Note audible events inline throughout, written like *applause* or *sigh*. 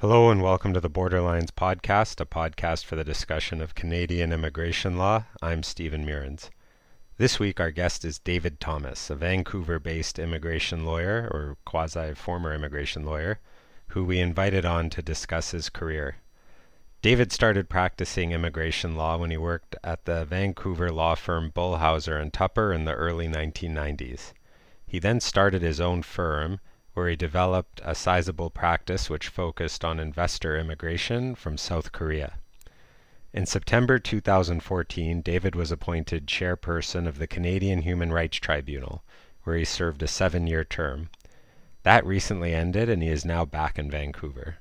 Hello and welcome to the Borderlines podcast, a podcast for the discussion of Canadian immigration law. I'm Steven Meurrens. This week, our guest is David Thomas, a Vancouver based immigration lawyer, or quasi former immigration lawyer, who we invited on to discuss his career. David started practicing immigration law when he worked at the Vancouver law firm Bull Housser and Tupper in the early 1990s. He then started his own firm where he developed a sizable practice which focused on investor immigration from South Korea. In September 2014, David was appointed chairperson of the Canadian Human Rights Tribunal, where he served a seven year term. That recently ended, and he is now back in Vancouver.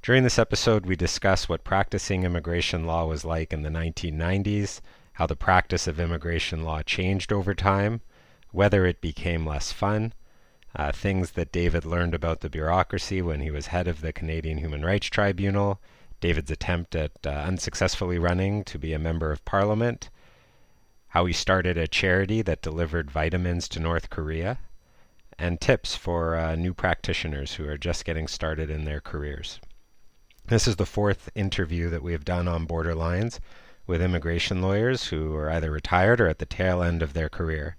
During this episode, we discuss what practicing immigration law was like in the 1990s, how the practice of immigration law changed over time, whether it became less fun, uh, things that David learned about the bureaucracy when he was head of the Canadian Human Rights Tribunal, David's attempt at uh, unsuccessfully running to be a member of parliament, how he started a charity that delivered vitamins to North Korea, and tips for uh, new practitioners who are just getting started in their careers. This is the fourth interview that we have done on Borderlines with immigration lawyers who are either retired or at the tail end of their career.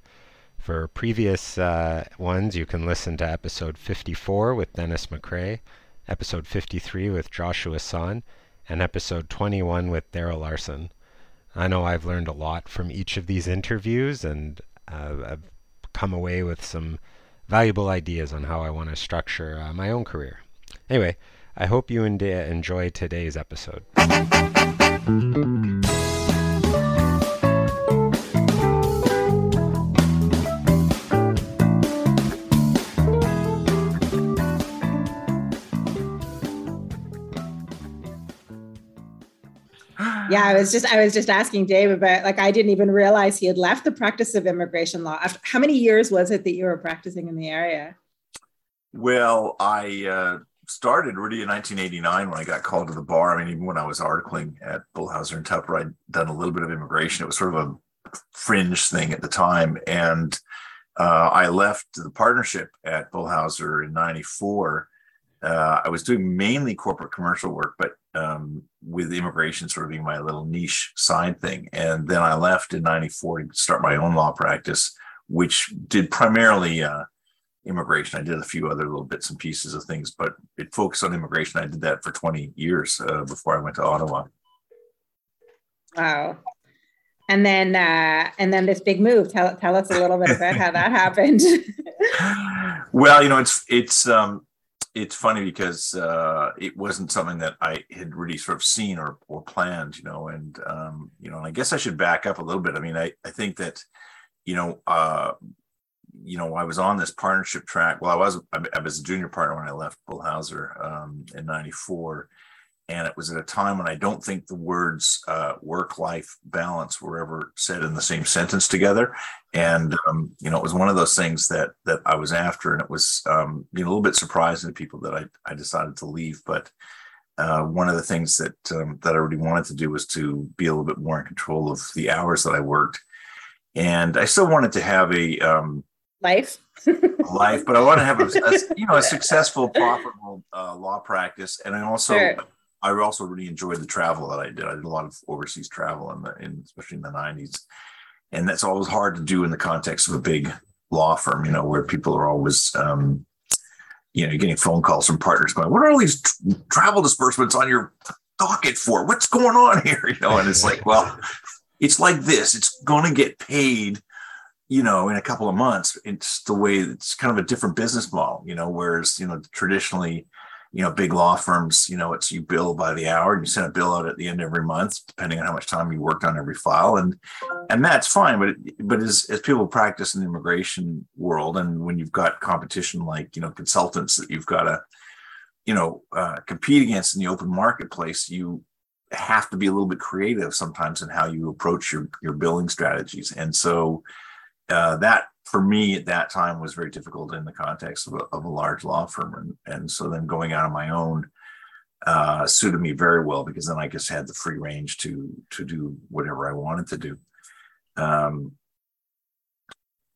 For previous uh, ones, you can listen to episode 54 with Dennis McCrea, episode 53 with Joshua Son, and episode 21 with Daryl Larson. I know I've learned a lot from each of these interviews, and uh, I've come away with some valuable ideas on how I want to structure uh, my own career. Anyway, I hope you enjoy today's episode. Yeah i was just i was just asking dave about like i didn't even realize he had left the practice of immigration law. After, how many years was it that you were practicing in the area? Well i uh, started really in 1989 when i got called to the bar. I mean even when i was articling at bull housser and tupper i'd done a little bit of immigration it was sort of a fringe thing at the time. And uh, i left the partnership at bull housser in 94 uh, I was doing mainly corporate commercial work, but um, with immigration sort of being my little niche side thing. And then I left in 94 to start my own law practice, which did primarily uh, immigration. I did a few other little bits and pieces of things, but it focused on immigration. I did that for 20 years uh, before I went to Ottawa. Wow. And then, uh, and then this big move. Tell, tell us a little bit about how that happened. *laughs* well, you know, it's it's um, it's funny because uh, it wasn't something that I had really sort of seen or or planned, you know, and um, you know, and I guess I should back up a little bit. I mean, I I think that, you know, uh, you know, I was on this partnership track. Well, I was I was a junior partner when I left Bull Housser um, in '94, and it was at a time when I don't think the words uh, work-life balance were ever said in the same sentence together. And um, you know, it was one of those things that that I was after, and it was um, you know a little bit surprising to people that I I decided to leave. But uh, one of the things that um, that I really wanted to do was to be a little bit more in control of the hours that I worked, and I still wanted to have a um, life. *laughs* life, but I want to have a, a *laughs* you know a successful, profitable uh, law practice, and I also sure. I also really enjoyed the travel that I did. I did a lot of overseas travel in the, in, especially in the '90s, and that's always hard to do in the context of a big law firm. You know, where people are always, um, you know, getting phone calls from partners going, "What are all these t- travel disbursements on your docket for? What's going on *laughs* here?" You know, and it's like, well, it's like this. It's going to get paid you know, in a couple of months. It's the way it's kind of a different business model, you know, whereas, you know, traditionally you know, big law firms, you know, it's you bill by the hour and you send a bill out at the end of every month, depending on how much time you worked on every file. And and that's fine. But but as, as people practice in the immigration world and when you've got competition like, you know, consultants that you've got to, you know, uh, compete against in the open marketplace, you have to be a little bit creative sometimes in how you approach your your billing strategies. And so uh, that for me at that time was very difficult in the context of a, of a large law firm. And, and so then going out on my own uh, suited me very well because then I just had the free range to to do whatever I wanted to do. Um,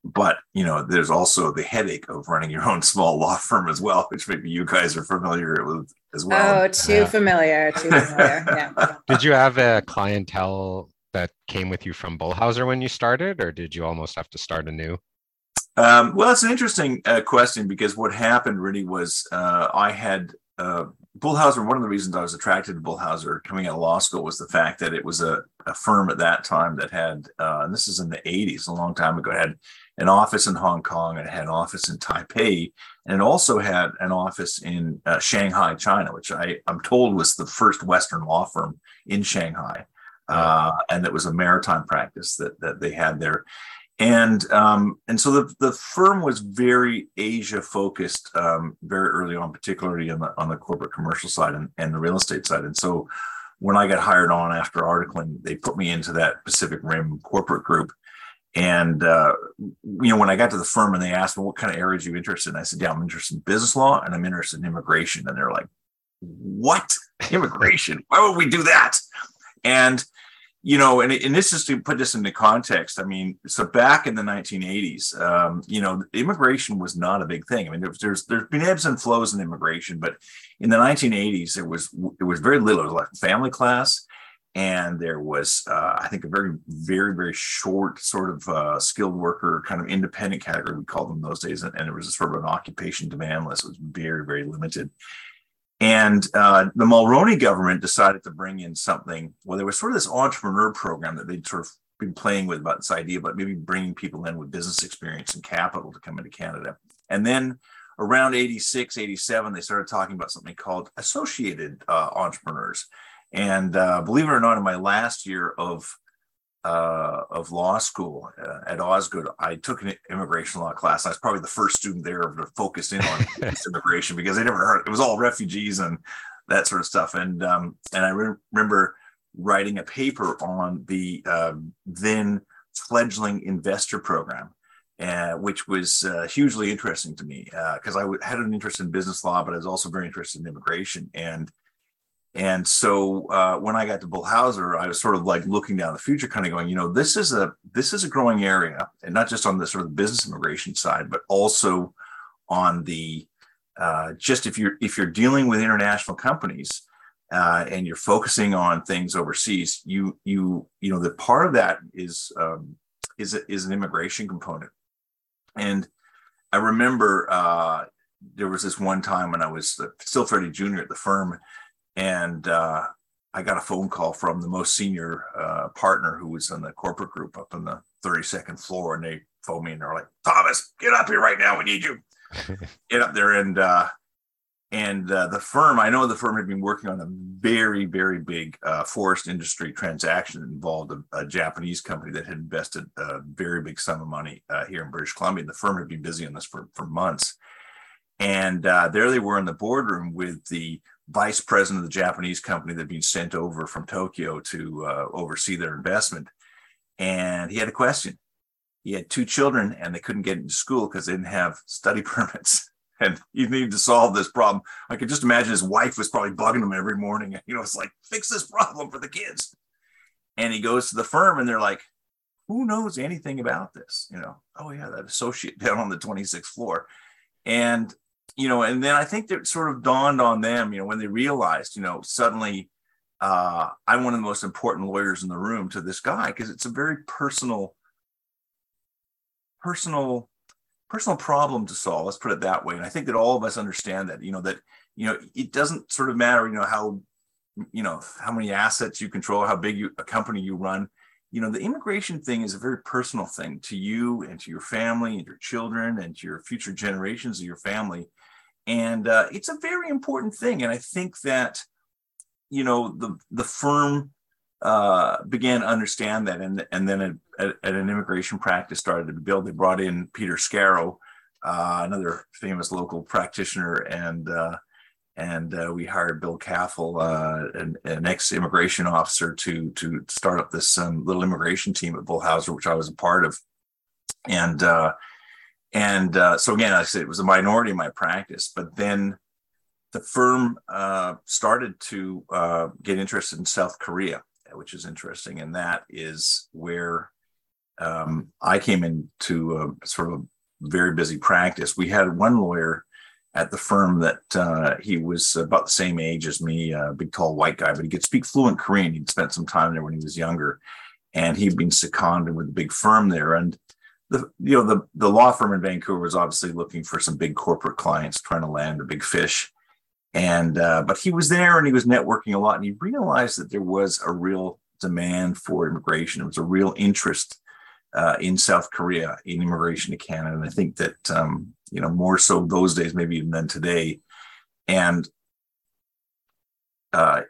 but you know, there's also the headache of running your own small law firm as well, which maybe you guys are familiar with as well. Oh, too yeah. familiar. Too familiar. *laughs* Yeah. Did you have a clientele that came with you from Bull Housser when you started, or did you almost have to start anew? Um, well, it's an interesting uh, question because what happened really was uh, I had uh, Bull Housser. One of the reasons I was attracted to Bull Housser coming out of law school was the fact that it was a, a firm at that time that had, uh, and this is in the 80s, a long time ago, had an office in Hong Kong and it had an office in Taipei, and it also had an office in uh, Shanghai, China, which I, I'm told was the first Western law firm in Shanghai. Uh, and it was a maritime practice that, that they had there and um, and so the, the firm was very Asia focused um, very early on, particularly on the on the corporate commercial side and, and the real estate side. And so when I got hired on after articling, they put me into that Pacific Rim corporate group. And uh, you know, when I got to the firm and they asked me what kind of areas you interested in, I said, "Yeah, I'm interested in business law and I'm interested in immigration." And they're like, "What immigration? Why would we do that?" And you know, and, and this is to put this into context. I mean, so back in the 1980s, um, you know, immigration was not a big thing. I mean, there's there's there's been ebbs and flows in immigration, but in the 1980s, it was it was very little. It was like family class, and there was uh, I think a very very very short sort of uh, skilled worker kind of independent category we called them those days, and, and it was a sort of an occupation demand list. It was very very limited. And uh, the Mulroney government decided to bring in something. Well, there was sort of this entrepreneur program that they'd sort of been playing with about this idea about maybe bringing people in with business experience and capital to come into Canada. And then around 86, 87, they started talking about something called associated uh, entrepreneurs. And uh, believe it or not, in my last year of uh, of law school uh, at Osgoode, I took an immigration law class. I was probably the first student there to focus in on *laughs* immigration because I never heard it was all refugees and that sort of stuff. And um, and I re- remember writing a paper on the uh, then fledgling investor program. Uh, which was uh, hugely interesting to me because uh, I w- had an interest in business law, but I was also very interested in immigration. And and so uh, when I got to Bull Housser, I was sort of like looking down the future, kind of going, you know, this is a this is a growing area, and not just on the sort of business immigration side, but also on the uh, just if you're if you're dealing with international companies uh, and you're focusing on things overseas, you you you know the part of that is um, is is an immigration component, and I remember uh, there was this one time when I was still fairly junior at the firm and uh, I got a phone call from the most senior uh, partner who was in the corporate group up on the 32nd floor, and they phoned me and they're like, "Thomas, get up here right now. We need you. *laughs* get up there." And uh, and uh, the firm, I know the firm had been working on a very very big uh, forest industry transaction that involved a, a, Japanese company that had invested a very big sum of money uh, here in British Columbia. And the firm had been busy on this for for months. And there they were in the boardroom with the vice president of the Japanese company that had been sent over from Tokyo to uh, oversee their investment. And he had a question. He had two children and they couldn't get into school because they didn't have study *laughs* permits. And he needed to solve this problem. I could just imagine his wife was probably bugging him every morning. *laughs* You know, it's like, fix this problem for the kids. And he goes to the firm and they're like, who knows anything about this? You know, oh, yeah, that associate down on the 26th floor. And you know, and then I think it sort of dawned on them, you know, when they realized, you know, suddenly uh, I'm one of the most important lawyers in the room to this guy because it's a very personal, personal, personal problem to solve. Let's put it that way. And I think that all of us understand that, you know, that you know, it doesn't sort of matter, you know, how, you know, how many assets you control, how big you, a company you run. You know, the immigration thing is a very personal thing to you and to your family and your children and to your future generations of your family and uh, it's a very important thing. And I think that you know the the firm uh, began to understand that, and and then at, an immigration practice started to build. They brought in Peter Scarrow, uh, another famous local practitioner, and uh, and uh, we hired Bill Caffel, uh, an, an ex-immigration officer, to to start up this um, little immigration team at Bull Housser, which I was a part of, and and uh, so again, I said it was a minority in my practice, but then the firm uh, started to uh, get interested in South Korea, which is interesting, and that is where um, I came into a sort of a very busy practice. We had one lawyer at the firm that uh, he was about the same age as me, a big tall white guy, but he could speak fluent Korean. He'd spent some time there when he was younger, and he'd been seconded with a big firm there. And the you know the the law firm in Vancouver was obviously looking for some big corporate clients, trying to land a big fish. And uh, but he was there and he was networking a lot, and he realized that there was a real demand for immigration. It was a real interest uh, in South Korea in immigration to Canada, and I think that um, you know more so those days maybe even than today. And uh,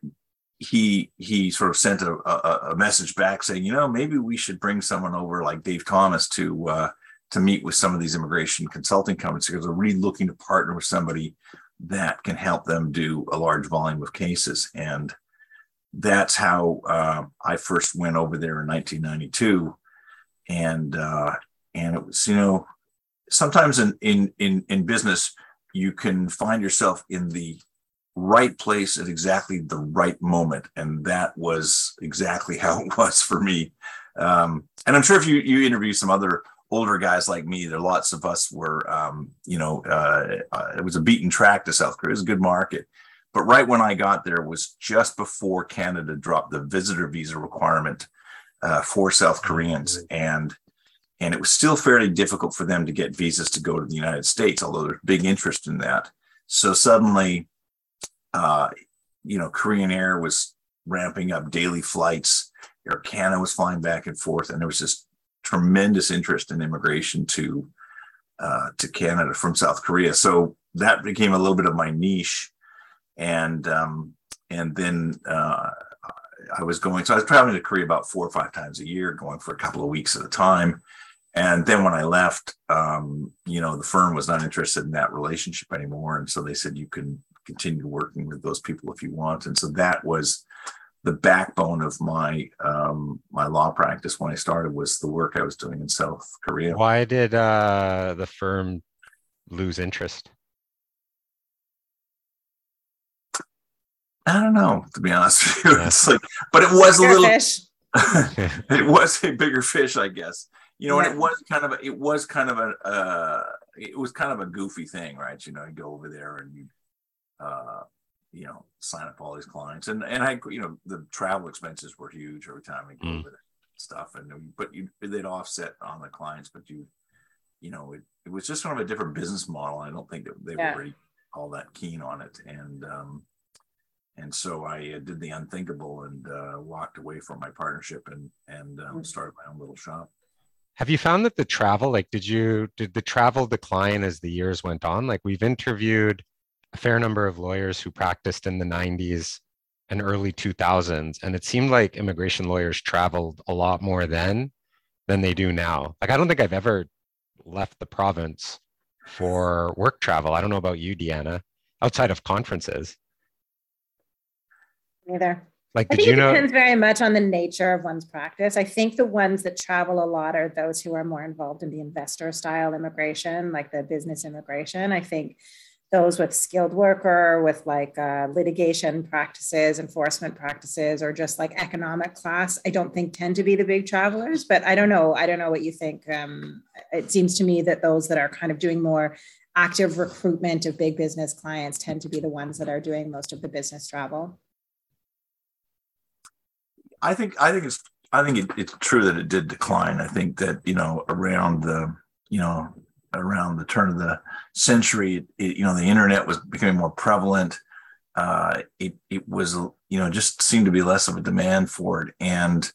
he he sort of sent a, a, a, message back saying, you know, maybe we should bring someone over like Dave Thomas to uh, to meet with some of these immigration consulting companies because they're really looking to partner with somebody that can help them do a large volume of cases. And that's how uh, I first went over there in 1992. And uh, and it was, you know, sometimes in in in in business you can find yourself in the right place at exactly the right moment. And that was exactly *laughs* how it was for me. Um, and I'm sure if you, you interview some other older guys like me, there are lots of us were, um, you know, uh, uh, it was a beaten track to South Korea. It was a good market. But right when I got there was just before Canada dropped the visitor visa requirement uh, for South Koreans. And and it was still fairly difficult for them to get visas to go to the United States, although there's big interest in that. So suddenly uh, you know, Korean Air was ramping up daily flights. Air Canada was flying back and forth, and there was this tremendous interest in immigration to uh, to Canada from South Korea. So that became a little bit of my niche, and um, and then uh, I was going. So I was traveling to Korea about four or five times a year, going for a couple of weeks at a time. And then when I left, um, you know, the firm was not interested in that relationship anymore, and so they said you can continue working with those people if you want. And so that was the backbone of my um, my law practice when I started was the work I was doing in South Korea. Why did uh, the firm lose interest? I don't know, to be honest with you. Yeah. It's like, but it was bigger a little. Fish. *laughs* it was a bigger fish, I guess. You know, yeah. and it was kind of a, it was kind of a uh, it was kind of a goofy thing, right? You know, you go over there and you uh, you know, sign up all these clients. And and I, you know, the travel expenses were huge every time we go mm. over stuff. And but you they'd offset on the clients, but you, you know, it, it was just sort of a different business model. I don't think that they yeah. were really all that keen on it. And um, and so I uh, did the unthinkable and uh, walked away from my partnership and and um, mm. started my own little shop. Have you found that the travel, like, did you did the travel decline as the years went on? Like, we've interviewed a fair number of lawyers who practiced in the 90s and early 2000s and it seemed like immigration lawyers traveled a lot more then than they do now like i don't think i've ever left the province for work travel i don't know about you deanna outside of conferences neither like I think it know- depends very much on the nature of one's practice. I think the ones that travel a lot are those who are more involved in the investor style immigration, like the business immigration. I think those with skilled worker, with like uh, litigation practices, enforcement practices, or just like economic class, I don't think tend to be the big travelers. But I don't know. I don't know what you think. Um, it seems to me that those that are kind of doing more active recruitment of big business clients tend to be the ones that are doing most of the business travel. I think I think it's I think it, it's true that it did decline. I think that you know around the you know around the turn of the century, it, you know, the internet was becoming more prevalent. Uh, it it was you know just seemed to be less of a demand for it, and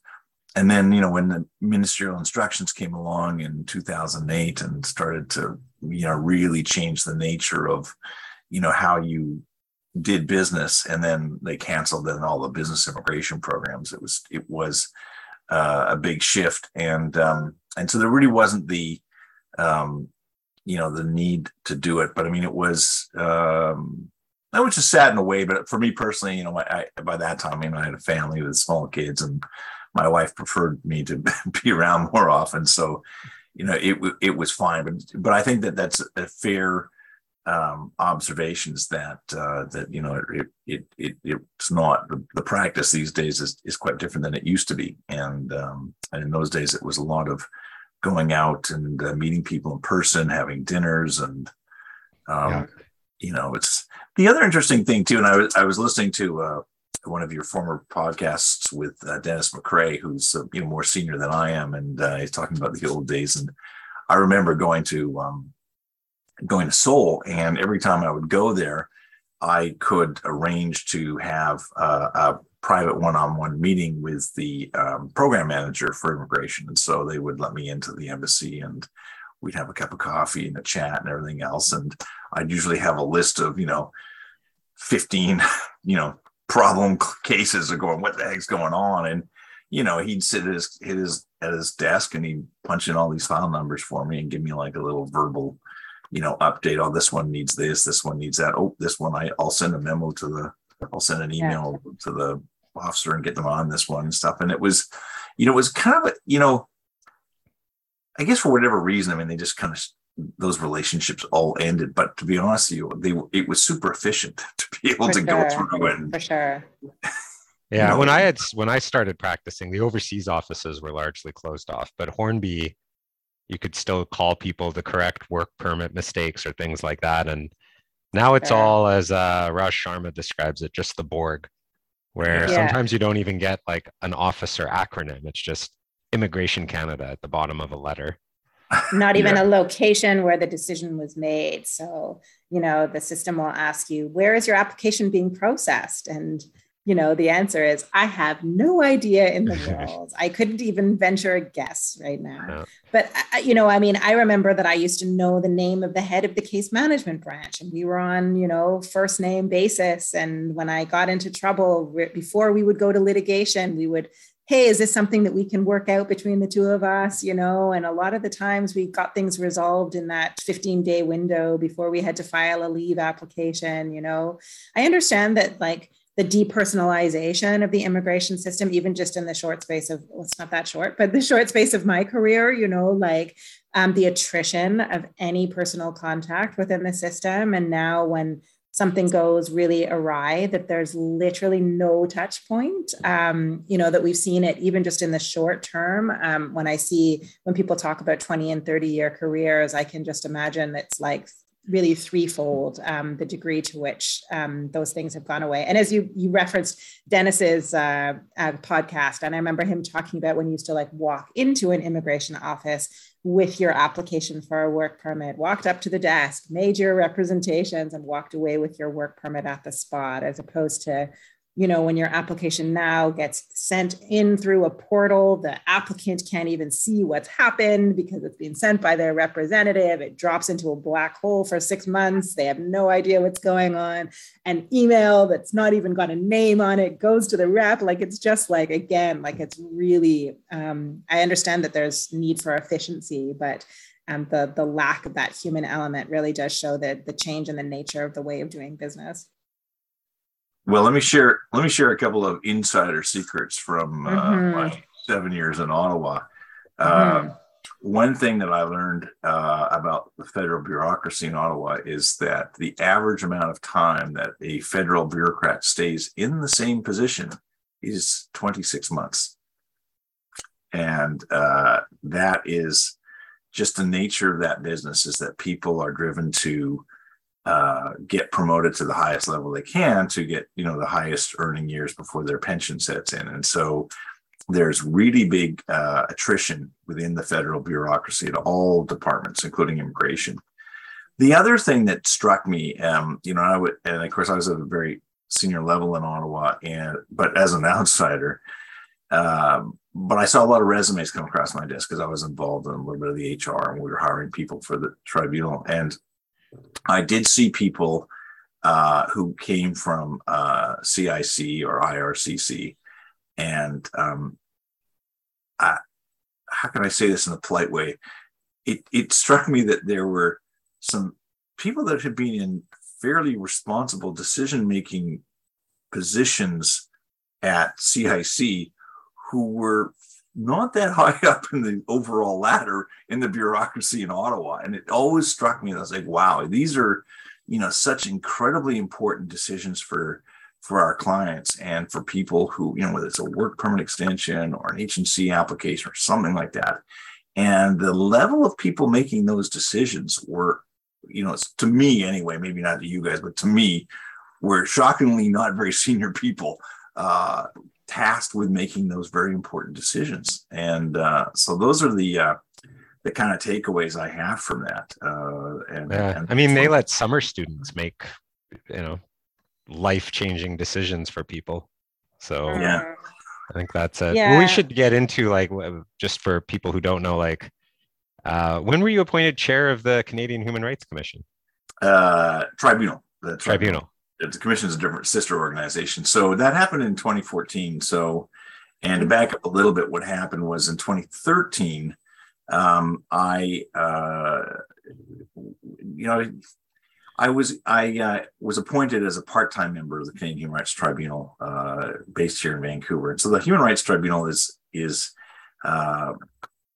and then you know when the ministerial instructions came along in 2008 and started to you know really change the nature of you know how you did business, and then they canceled then all the business immigration programs. It was it was uh, a big shift, and um, and so there really wasn't the um, you know the need to do it. But i mean it was um that was just sad in a way but for me personally you know I, by that time you know i had a family with small kids and my wife preferred me to *laughs* be around more often. So you know it it was fine. But but i think that that's a fair um, observations that uh, that you know it, it, it it's not the, the, practice these days is, is quite different than it used to be. And um, and in those days it was a lot of going out and uh, meeting people in person, having dinners, and um, yeah. you know, it's the other interesting thing too. And I was I was listening to uh, one of your former podcasts with uh, Dennis McCrea, who's uh, you know more senior than I am, and uh, he's talking about the old days. And I remember going to um, going to Seoul, and every time I would go there, I could arrange to have uh, a private one-on-one meeting with the um, program manager for immigration, and so they would let me into the embassy and we'd have a cup of coffee and a chat and everything else. And I'd usually have a list of, you know, 15, *laughs* you know, problem cases of going, what the heck's going on? And, you know, he'd sit at his, at his, at his desk and he'd punch in all these file numbers for me and give me like a little verbal, you know, update. Oh, this one needs this, this one needs that. Oh, this one, I, I'll send a memo to the, I'll send an email yeah. to the officer and get them on this one and stuff. And it was, you know, it was kind of, a, you know, I guess for whatever reason, I mean, they just kind of those relationships all ended. But to be honest with you, they it was super efficient *laughs* to be able for to sure. go through and for sure. Yeah, you know, when I had when I started practicing, the overseas offices were largely closed off, but Hornby, you could still call people to correct work permit mistakes or things like that. And now it's sure. all as uh, Raj Sharma describes it, just the Borg, where yeah. sometimes you don't even get like an officer acronym. It's just Immigration Canada at the bottom of a letter. Not even yeah. a location where the decision was made. So, you know, the system will ask you, where is your application being processed? And, you know, the answer is, I have no idea in the *laughs* world. I couldn't even venture a guess right now. Yeah. But, uh, uh, you know, I mean, I remember that I used to know the name of the head of the case management branch, and we were on, you know, first name basis. And when I got into trouble before we would go to litigation, we would hey is this something that we can work out between the two of us you know and a lot of the times we got things resolved in that 15 day window before we had to file a leave application you know i understand that like the depersonalization of the immigration system even just in the short space of well, it's not that short but the short space of my career you know like um, the attrition of any personal contact within the system. And now when something goes really awry that there's literally no touch point um, you know that we've seen it even just in the short term. Um, when i see when people talk about 20 and 30 year careers i can just imagine it's like really threefold um, the degree to which um, those things have gone away. And as you you referenced Dennis's uh, uh, podcast, and I remember him talking about when you used to like walk into an immigration office with your application for a work permit, walked up to the desk, made your representations, and walked away with your work permit at the spot, as opposed to you know, when your application now gets sent in through a portal, the applicant can't even see what's happened because it's being sent by their representative. It drops into a black hole for six months. They have no idea what's going on. An email that's not even got a name on it goes to the rep. Like it's just like, again, like it's really, um, I understand that there's need for efficiency, but um, the, the lack of that human element really does show that the change in the nature of the way of doing business. Well, let me share. Let me share a couple of insider secrets from uh, mm-hmm. my seven years in Ottawa. Mm-hmm. Uh, one thing that I learned uh, about the federal bureaucracy in Ottawa is that the average amount of time that a federal bureaucrat stays in the same position is 26 months. And uh, that is just the nature of that business is that people are driven to uh, get promoted to the highest level they can to get you know the highest earning years before their pension sets in and so there's really big uh, attrition within the federal bureaucracy at all departments including immigration the other thing that struck me um, you know i would and of course i was at a very senior level in ottawa and but as an *laughs* outsider um, but I saw a lot of resumes come across my desk because I was involved in a little bit of the HR and we were hiring people for the tribunal. And I did see people uh, who came from uh, CIC or IRCC, and um, I, how can I say this in a polite way? It it struck me that there were some people that had been in fairly responsible decision making positions at CIC who were not that high *laughs* up in the overall ladder in the bureaucracy in Ottawa. And it always struck me, I was like, wow, these are, you know, such incredibly important decisions for for our clients and for people who, you know, whether it's a work permit extension or an H&C application or something like that. and the level of people making those decisions were, you know, to me anyway, maybe not to you guys, but to me, were shockingly not very *laughs* senior people uh, tasked with making those very important decisions. And uh, so those are the uh, the kind of takeaways I have from that. Uh, and, yeah. and I mean, they let summer students make, you know, life changing decisions for people. So yeah. I think that's it. Yeah. Well, we should get into like just for people who don't know, like, uh, when were you appointed chair of the Canadian Human Rights Commission? Uh, tribunal. The tribunal. tribunal. The commission is a different sister organization. So that happened in 2014. So, and to back up a little bit, what happened was in 2013, um, I, uh, you know, I was I uh, was appointed as a part-time member of the Canadian Human Rights Tribunal, uh, based here in Vancouver. And so the Human Rights Tribunal is is uh,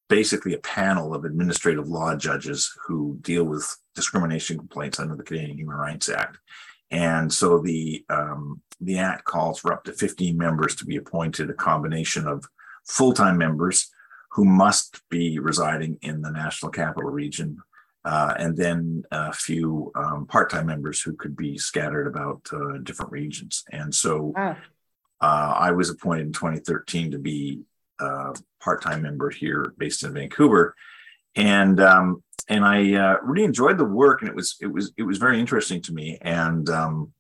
basically a panel of administrative law judges who deal with discrimination complaints under the Canadian Human Rights Act. And so the um, the act calls for up to 15 members to be appointed, a combination of full-time members who must be residing in the National Capital Region uh, and then a few um, part-time members who could be scattered about uh, different regions. And so wow. uh, I was appointed in 2013 to be a part-time member here, based in Vancouver, and um, and I uh, really enjoyed the work, and it was it was it was very interesting to me. And um,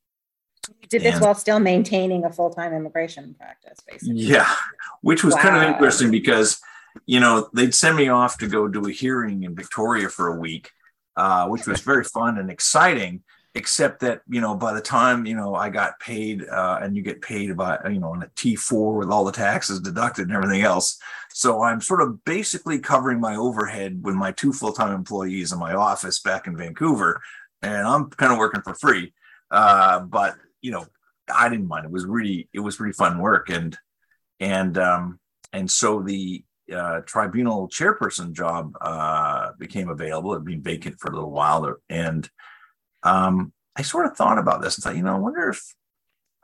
you did this and, while still maintaining a full-time immigration practice, basically. Yeah, which was wow. kind of interesting because you know, they'd send me off to go do a hearing in Victoria for a week, uh, which was very fun and exciting. Except that you know, by the time you know I got paid, uh, and you get paid by you know on a T four with all the taxes deducted and everything else. So I'm sort of basically covering my overhead with my two full time employees in my office back in Vancouver, and I'm kind of working for free. Uh, but you know, I didn't mind. It was really it was really fun work, and and um, and so the uh, tribunal chairperson job uh, became available. It had been vacant for a little while, and um, I sort of thought about this and thought, you know, I wonder if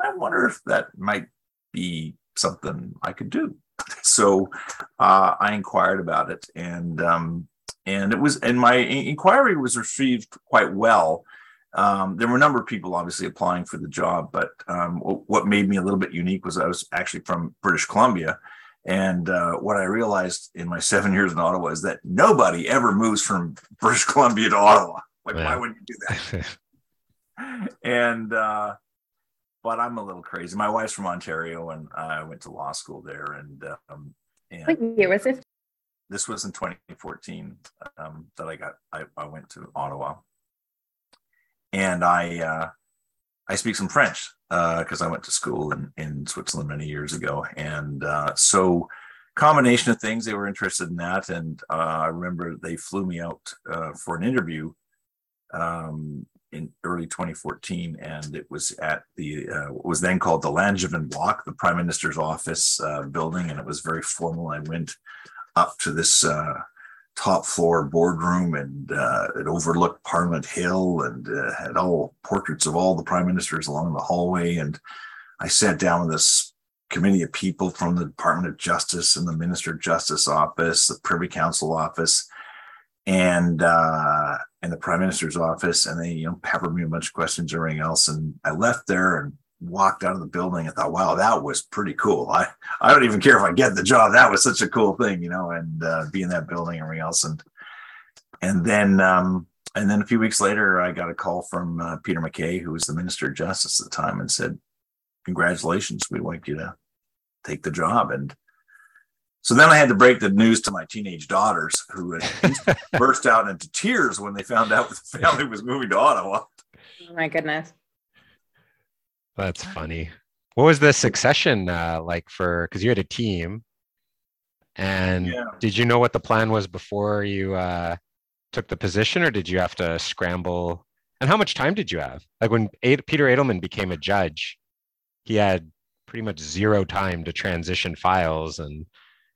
I wonder if that might be something I could do. *laughs* So uh, I inquired about it, and um, and it was and my inquiry was received quite well. Um, there were a number of people obviously applying for the job, but um, what made me a little bit unique was I was actually from British Columbia, and uh, what I realized in my *laughs* seven years in Ottawa is that nobody ever moves from British Columbia to Ottawa. Like, yeah. why wouldn't you do that? *laughs* *laughs* and, uh, but I'm a little crazy. My wife's from Ontario, and I went to law school there. And, um, and what year was this? This was in 2014 um, that I got. I, I went to Ottawa, and I uh, I speak some French because uh, I went to school in, in Switzerland many years ago. And uh, so, combination of things, they were interested in that. And uh, I remember they flew me out uh, for an interview um, in early 2014. And it was at the, uh, what was then called the Langevin Block, the Prime Minister's office uh, building. And it was very formal. I went up to this top floor boardroom and uh, it overlooked Parliament Hill and uh, had all portraits of all the prime ministers along the hallway. And I sat down with this committee of people from the Department of Justice and the Minister of Justice office, the Privy Council office, and uh, and the Prime Minister's office, and they you know peppered me a bunch of questions, and everything else. And I left there and walked out of the building and thought, wow, that was pretty cool. I, I don't even care if I get the job. That was such a cool thing, you know, and uh, be in that building and everything else. And, and then, um, and then a few weeks later, I got a call from uh, Peter MacKay who was the Minister of Justice at the time, and said, congratulations, we want you to take the job. And so then I had to break the news to my teenage daughters, who had *laughs* burst out into tears when they found out the family was moving to Ottawa. Oh my goodness. That's funny. What was the succession uh, like for? Because you had a team, and yeah. did you know what the plan was before you uh, took the position, or did you have to scramble? And how much time did you have? Like when Ad- Peter Edelmann became a judge, he had pretty much zero time to transition files, and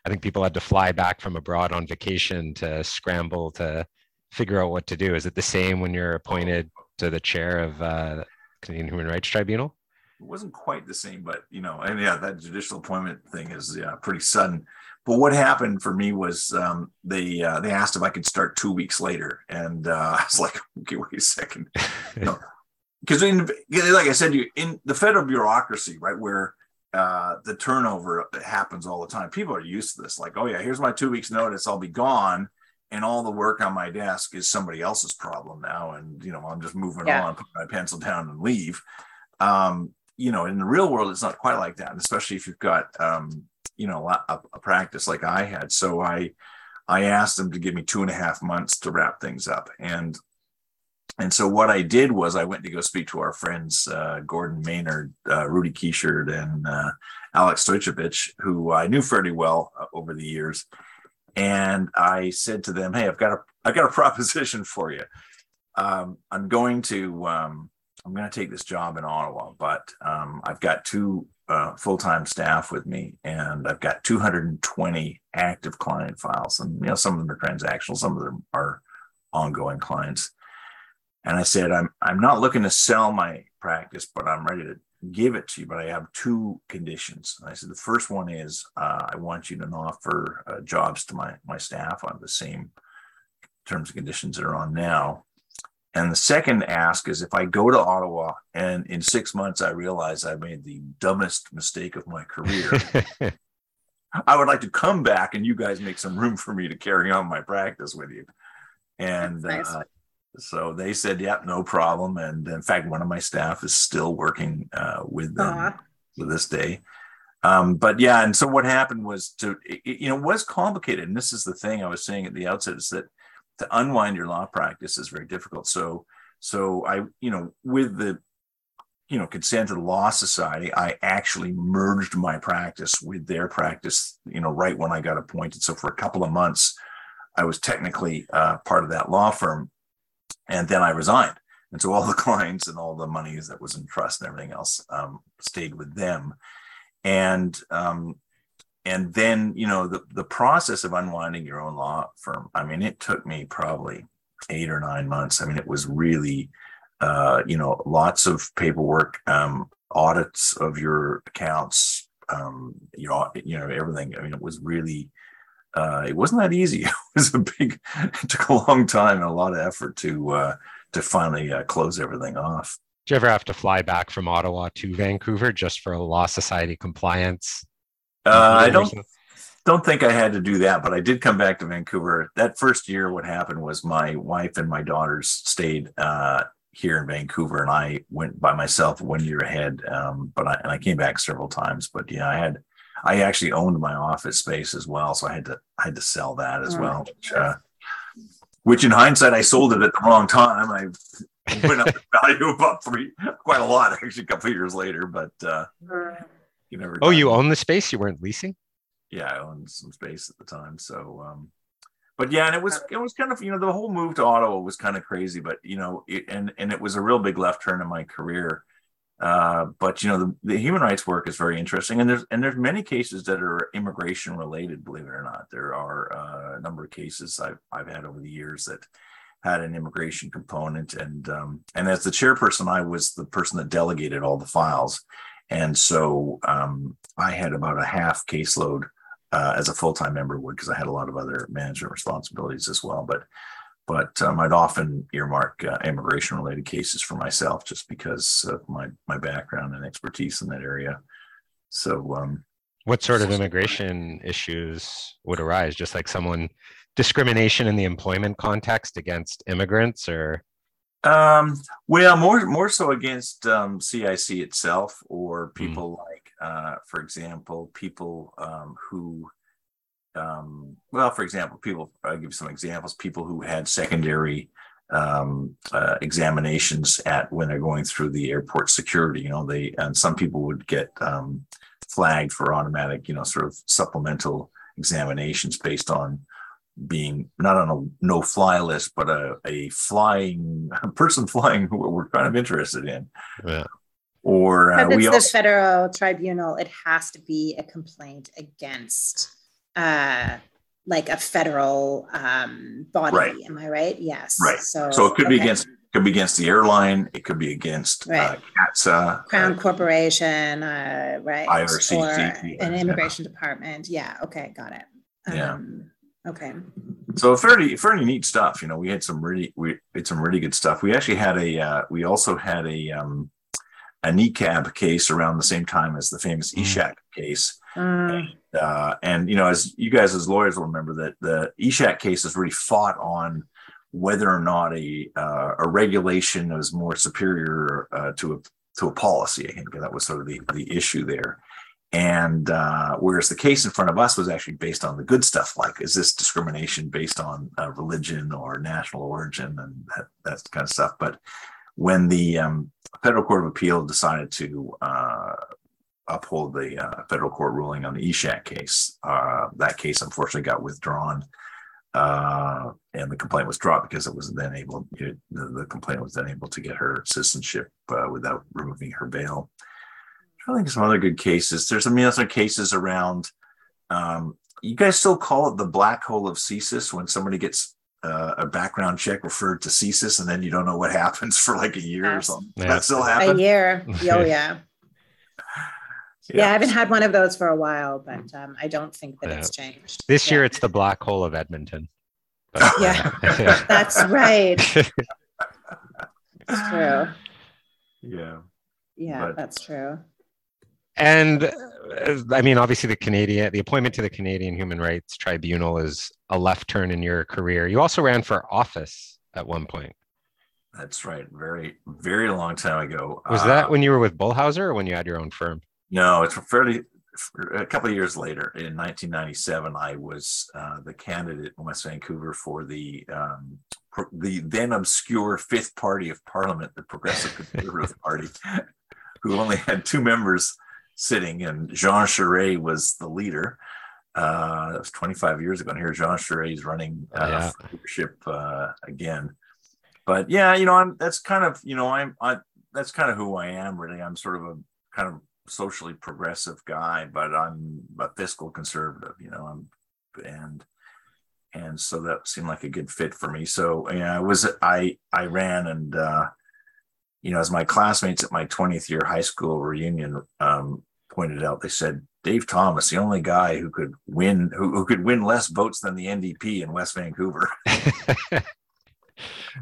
I think people had to fly back from abroad on vacation to scramble to figure out what to do. Is it the same when you're appointed to the chair of uh, Canadian Human Rights Tribunal? it wasn't quite the same, but you know, and yeah, that judicial appointment thing is yeah, pretty sudden. But what happened for me was um, they uh, they asked if I could start two weeks later, and uh, *laughs* I was like, okay, wait a second, *laughs* because like I said, you in the federal bureaucracy, right, where uh, the turnover happens all the time. People are used to this, like, oh yeah, here's my two weeks notice, I'll be gone, and all the work on my desk is somebody else's problem now, and you know, I'm just moving yeah. on, put my pencil down, and leave. Um, you know, in the real world, it's not quite like that, and especially if you've got, um, you know, a, a, practice like I had. So I, I asked them to give me two and a half months to wrap things up, and and so what I did was I went to go speak to our friends uh, Gordon Maynard, uh, Rudy Kischer, and uh, Alex Stojicevic, who I knew fairly well uh, over the years. And I said to them, "Hey, I've got a I've got a *laughs* proposition for you. Um, I'm going to um, I'm going to take this job in Ottawa, but um, I've got two uh, full-time staff with me, and I've got 220 active client files, and you know some of them are transactional, some of them are ongoing clients." And I said, I'm I'm not looking to sell my practice, but I'm ready to give it to you. But I have two conditions. And I said, the first one is uh, I want you to offer uh, jobs to my my staff on the same terms and conditions that are on now. And the second ask is if I go to Ottawa and in six months I realize I made the dumbest mistake of my career, *laughs* I would like to come back and you guys make some room for me to carry on my practice with you. And nice. uh, so they said, "Yeah, no problem." And in fact, one of my staff is still working uh, with them to this day. Um, but yeah, and so what happened was to it, you know was complicated, and this is the thing I was saying at the outset is that to unwind your law practice is very difficult. So so I you know with the you know consent of the law society i actually merged my practice with their practice you know right when i got appointed so for a couple of months i was technically uh, part of that law firm and then I resigned. And so all the *laughs* clients and all the monies that was in trust and everything else um, stayed with them. And um, and then you know the the process of unwinding your own law firm. I mean, it took me probably eight or nine months. I mean, it was really uh, you know lots of paperwork, um, audits of your accounts, um, you know, you know everything. I mean, it was really uh, it wasn't that easy. *laughs* It was a big, it took a long time and a lot of effort to uh, to finally uh, close everything off. Did you ever have to fly back from Ottawa to Vancouver just for a law society compliance? Uh, I don't don't think I had to do that, but I did come back to Vancouver. That first year, what happened was my wife and my daughters stayed uh, here in Vancouver, and I went by myself one year ahead. Um, but I, and I came back several times. But yeah, I had I actually owned my office space as well, so I had to I had to sell that as well. Which, uh, which in hindsight, I sold it at the wrong time. I went up *laughs* in value about three, quite a lot actually, a couple years later. But uh, you never. Oh, you own the space? You weren't leasing? Yeah, I owned some space at the time. So, um, but yeah, and it was it was kind of you know the whole move to Ottawa was kind of crazy, but you know, it, and and it was a real big left turn in my career uh, but you know the, the, human rights work is very interesting, and there's and there's many cases that are immigration related. Believe it or not, there are uh, a number of cases I've I've had over the years that had an immigration component, and um, and as the chairperson, I was the person that delegated all the files, and so um, I had about a half caseload uh, as a full time member would because I had a lot of other management responsibilities as well, but but um, I'd often earmark uh, immigration related cases for myself just because of my, my background and expertise in that area. So, um, what sort of immigration issues would arise? Just like someone discrimination in the employment context against immigrants or? Um, well, more, more so against um, CIC itself or hmm. people mm. like, uh, for example, people um, who um, well, for example, people, I'll give you some examples, people who had secondary um, uh, examinations at when they're going through the airport security, you know, they, and some people would get um, flagged for automatic, you know, sort of supplemental examinations based on being not on a no fly list, but a, a flying a *laughs* person flying who we're kind of interested in. Yeah. Or uh, we it's also, the federal tribunal, it has to be a complaint against uh, like a federal um, body. Right. Am I right? Yes. Right. So, so it could okay. be against could be against the airline. It could be against uh, right. uh, CATSA, Crown uh, Corporation, uh, right? IRC, or an immigration yeah. department. Yeah. Okay. Got it. Yeah. Um, okay. So fairly, fairly neat stuff. You know, we had some really, we had some really good stuff. We actually had a, uh, we also had a, um, a NECAB case around the same time as the famous mm. ESHAC case. Mm. Uh, and, you know, as you guys as lawyers will remember that the Ishaq case is really fought on whether or not a uh, a regulation is more superior uh, to a to a policy. I think that was sort of the, the issue there. And uh, whereas the case in front of us was actually based on the good stuff, like is this discrimination based on uh, religion or national origin and that, that kind of stuff. But when the um, federal court of appeal decided to uh, uphold the uh, federal court ruling on the Ishaq case, that case unfortunately got withdrawn uh, and the complaint was dropped because it was then able the, the complaint was then able to get her citizenship uh, without removing her bail. I think some other good cases. There's some other cases around. Um, you guys still call it the black hole of CSIS when somebody gets uh, a background check referred to CSIS and then you don't know what *laughs* happens for like a year yes. or something. Yeah. That still happens. A year. *laughs* Oh yeah. Yeah. yeah. I haven't had one of those for a while, but um, I don't think that yeah. it's changed. This yeah. year, it's the black hole of Edmonton. But, *laughs* yeah, *laughs* that's right. *laughs* It's true. Yeah. Yeah, but, that's true. And uh, I mean, obviously, the Canadian, the appointment to the Canadian Human Rights Tribunal is a left turn in your career. You also ran for office at one point. That's right. Very, very long time ago. Was uh, that when you were with Bull Housser or when you had your own firm? No, it's fairly a couple of years later in 1997 i was uh, the candidate in west vancouver for the um, pro- the then obscure fifth party of parliament the progressive conservative *laughs* party who only had two members sitting and jean charest was the leader. Uh, that was 25 years ago and here jean charest is running uh, yeah. leadership uh, again. But yeah you know i'm that's kind of you know i'm I, that's kind of who i am really. I'm sort of a kind of socially progressive guy, but I'm a fiscal conservative, you know, I'm and and so that seemed like a good fit for me. So yeah, I was I I ran and uh, you know, as my classmates at my 20th year high school reunion um, pointed out, they said Dave Thomas, the only guy who could win who, who could win less votes than the NDP in West Vancouver. *laughs*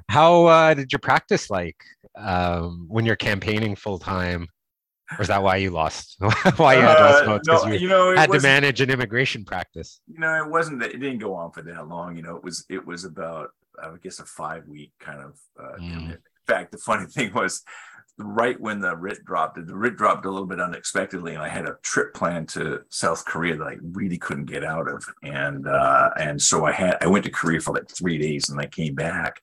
How uh, did your practice like um, when you're campaigning full time? Or is that why you lost? *laughs* why you had uh, votes? Because uh, no, you, you, know, had to manage an immigration practice. You know, it wasn't that it didn't go on for that long. You know, it was it was about I guess a five week kind of uh, mm. In fact, the funny *laughs* thing was right when the writ dropped, the writ dropped a little bit unexpectedly, and I had a trip planned to South Korea that I really couldn't get out of, and uh, and so I had I went to Korea for like three days, and I came back,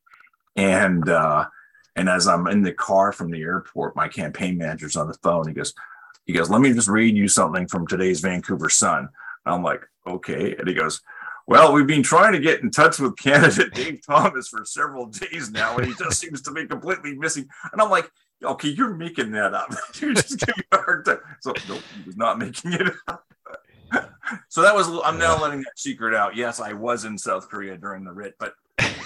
and uh, and as I'm in the car from the airport, my campaign manager's on the phone. He goes, he goes, let me just read you something from today's Vancouver Sun. And I'm like, okay. And he goes, well, we've been trying to get in touch with candidate *laughs* Dave Thomas for several days now, and he just seems to be completely missing. And I'm like, okay, you're making that up. *laughs* you're just giving me a hard time. So nope, he was not making it up. *laughs* so that was I'm now letting that secret out. Yes, I was in South Korea during the writ, but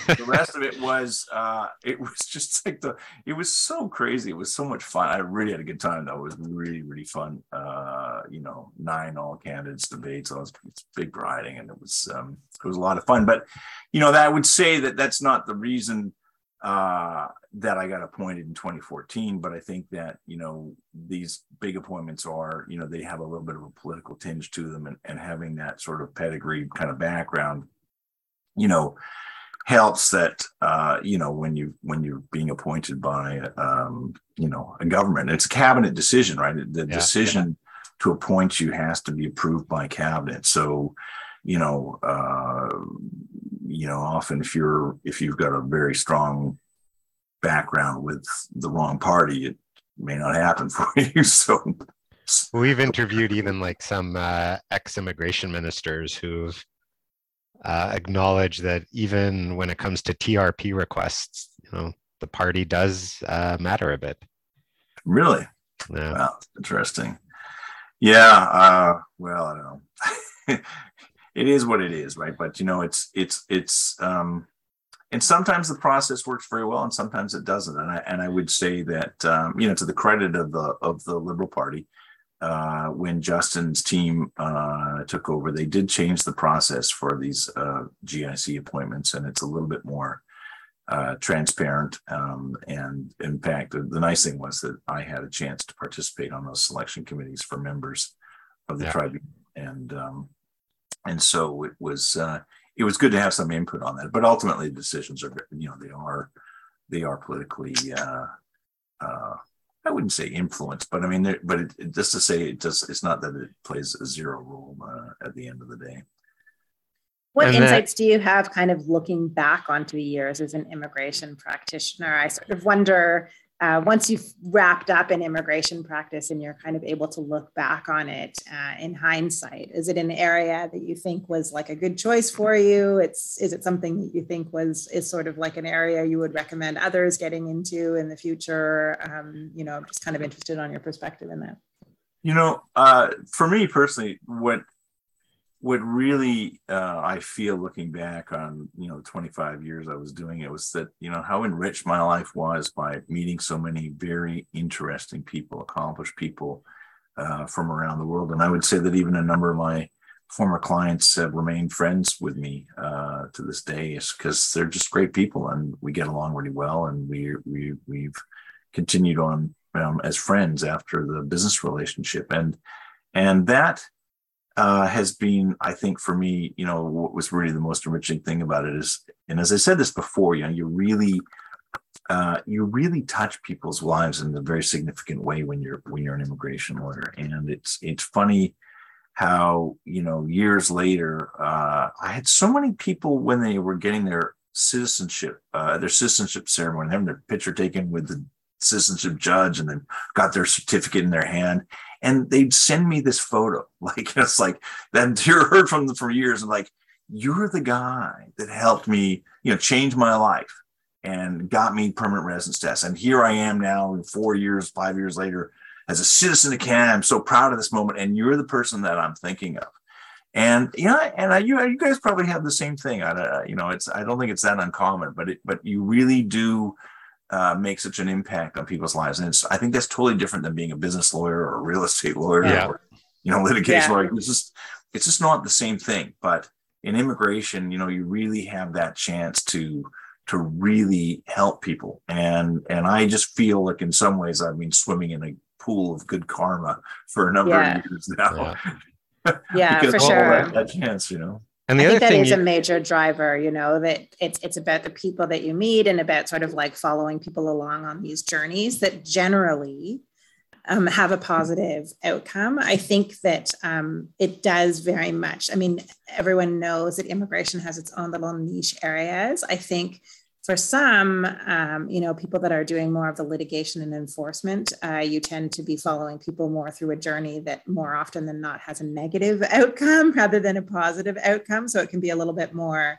the rest of it was uh it was just like the it was so crazy. It was so much fun. I really had a good time though. It was really really fun. Uh you know nine all candidates debates all was big riding and it was um it was a lot of fun. But you know that i would say that that's not the reason uh that i got appointed in 2014 but i think that you know these big appointments are you know they have a little bit of a political tinge to them and, and having that sort of pedigree kind of background you know helps that uh, you know when you when you're being appointed by um, you know a government it's a cabinet decision right? The yeah, decision yeah. to appoint you has to be approved by cabinet. So you know uh, you know often if you're if you've got a very strong background with the wrong party it may not happen *laughs* for you so. We've interviewed even like some uh, ex-immigration ministers who've uh, acknowledge that even when it comes to TRP requests, you know, the party does uh, matter a bit. Really? Yeah. Wow, interesting. Yeah. Uh, well, I don't know. *laughs* it is what it is, right? But you know, it's it's it's um, and sometimes the process works very well, and sometimes it doesn't. And I and I would say that um, you know to the credit of the of the Liberal Party, uh, when Justin's team uh, took over, they did change the process for these uh, GIC appointments, and it's a little bit more uh, transparent. Um, and in fact, the, the, nice thing was that I had a chance to participate on those selection committees for members of the yeah. tribunal, and um, and so it was uh, it was good to have some input on that. But ultimately, the decisions are you know they are they are politically. I wouldn't say influence, but I mean, but it, it, just to say it just it's not that it plays a zero role uh, at the end of the day. What and insights that, do you have kind of looking back onto the years as an immigration practitioner? I sort of wonder uh, once you've wrapped up in immigration practice and you're kind of able to look back on it uh, in hindsight, is it an area that you think was like a good choice for you? It's is it something that you think was is sort of like an area you would recommend others getting into in the future? Um, you know, I'm just kind of interested on your perspective in that. You know, uh, for me personally, what what really uh, I feel looking back on you know 25 years I was doing it was that you know how enriched my life was by meeting so many very interesting people, accomplished people uh, from around the world, and I would say that even a number of my former clients have remained friends with me uh, to this day, because they're just great people and we get along really well, and we we we've continued on um, as friends after the business relationship, and and that uh, has been, I think, for me, you know, what was really the most enriching thing about it is, and as I said this before, you know, you really, uh, you really touch people's lives in a very significant way when you're when you're an immigration lawyer, and it's it's funny how you know years later, uh, I had so many people when they were getting their citizenship, uh, their citizenship ceremony, having their picture taken with the citizenship judge, and then got their certificate in their hand and they'd send me this photo. *laughs* Like it's like that *laughs* you heard from them for years and like, you're the guy that helped me, you know, change my life and got me permanent residence status. And here I am now, four years, five years later, as a citizen of Canada. I'm so proud of this moment. And you're the person that I'm thinking of. And yeah, and I, you, you guys probably have the same thing. I, you know, it's I don't think it's that uncommon, but it, but you really do uh, make such an impact on people's lives. And it's, I think that's totally different than being a business lawyer or a real estate lawyer yeah. or, you know, *laughs* litigation yeah. lawyer. It's just, it's just not the same thing. But in immigration, you know, you really have that chance to, to really help people. And, and I just feel like in some ways I've been swimming in a pool of good karma for a number yeah. of years now. Yeah, *laughs* yeah for sure. That, that chance, you know. And the I other think that is you, a major driver, you know, that it's it's about the people that you meet and about sort of like following people along on these journeys that generally um, have a positive outcome. I think that um, it does very much. I mean, everyone knows that immigration has its own little niche areas. I think for some, um, you know, people that are doing more of the litigation and enforcement, uh, you tend to be following people more through a journey that more often than not has a negative *laughs* outcome rather than a positive outcome. So it can be a little bit more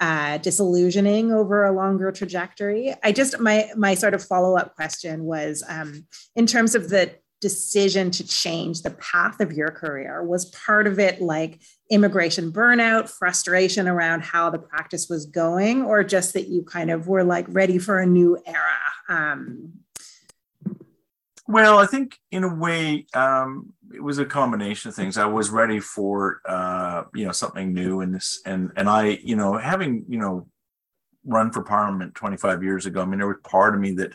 uh, disillusioning over a longer trajectory. I just my my sort of follow up question was um, in terms of the decision to change the path of your career? Was part of it like immigration burnout, frustration around how the practice was going, or just that you kind of were like ready for a new era? Um, well, I think in a way, um, it was a combination of things. I was ready for uh, you know something new, and this, and and I, you know, having you know run for parliament 25 years ago. I mean, there was part of me that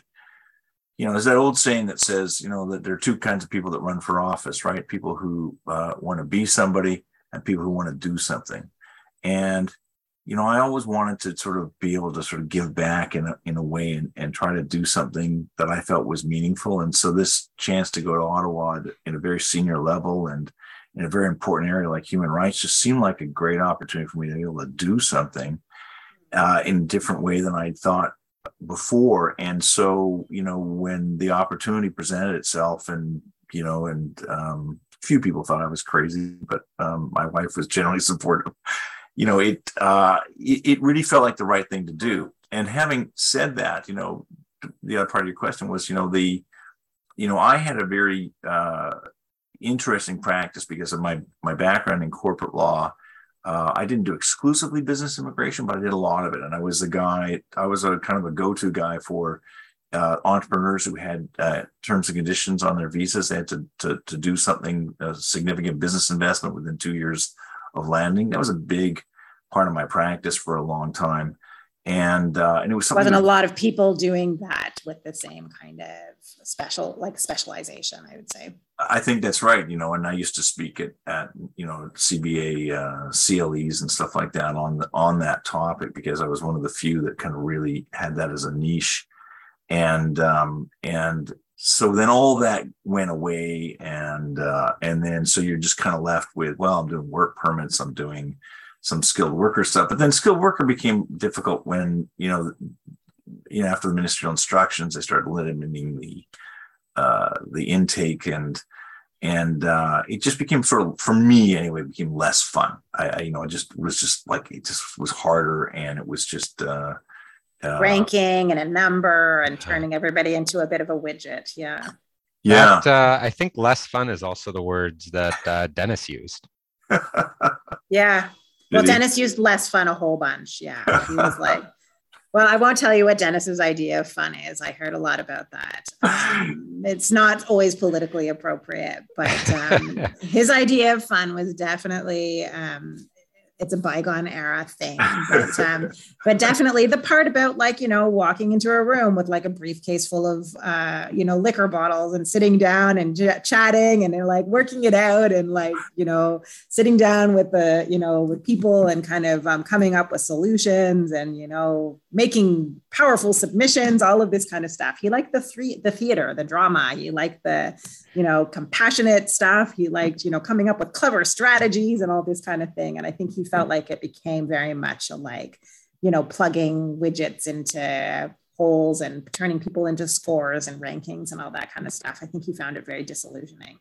you know, there's that old saying that says, you know, that there are two kinds of people that run for office, right? People who uh, want to be somebody and people who want to do something. And, you know, I always wanted to sort of be able to sort of give back in a, in a way and, and try to do something that I felt was meaningful. And so this chance to go to Ottawa in a very senior level and in a very important area like human rights just seemed like a great opportunity for me to be able to do something uh, in a different way than I thought before and so you know when the opportunity presented itself and you know and um few people thought i was crazy but um my wife was generally supportive. You know it uh it, it really felt like the right thing to do. And having said that you know the other part of your question was you know the you know i had a very uh interesting practice because of my my background in corporate law. Uh, I didn't do exclusively business immigration, but I did a lot of it. And I was the guy, I was a kind of a go to guy for uh, entrepreneurs who had uh, terms and conditions on their visas. They had to, to, to do something, a significant business investment within two years of landing. That was a big part of my practice for a long time. And uh, and it was wasn't that, a lot of people doing that with the same kind of special like specialization. I would say. I think that's right. You know, and I used to speak at at you know CBA uh, CLEs and stuff like that on the, on that topic because I was one of the few that kind of really had that as a niche and um, and so then all that went away and uh, and then so you're just kind of left with well i'm doing work permits i'm doing some skilled worker stuff. But then skilled worker became difficult when you know you know after the ministerial instructions they started limiting the uh, the intake and and uh, it just became sort of for me anyway became less fun. I, I, you know it just was just like it just was harder and it was just uh, uh, ranking and a number and turning everybody into a bit of a widget. Yeah. Yeah. That, uh, I think less fun is also the words that uh, Dennis used. *laughs* yeah. Well, Dennis used less fun a whole bunch. Yeah. He was like, *laughs* well, I won't tell you what Dennis's idea of fun is. I heard a lot about that. Um, it's not always politically appropriate, but um, *laughs* his idea of fun was definitely um, it's a bygone era thing. *laughs* But, um, but definitely the part about like, you know, walking into a room with like a briefcase full of, uh, you know, liquor bottles and sitting down and j- chatting and they're like working it out and like, you know, sitting down with the, you know, with people and kind of um, coming up with solutions and, you know, making powerful submissions, all of this kind of stuff. He liked the three, the theater, the drama. He liked the, you know, compassionate stuff. He liked, you know, coming up with clever strategies and all this kind of thing. And I think he felt like it became very much a like, you know, plugging widgets into holes and turning people into scores and rankings and all that kind of stuff. I think he found it very disillusioning.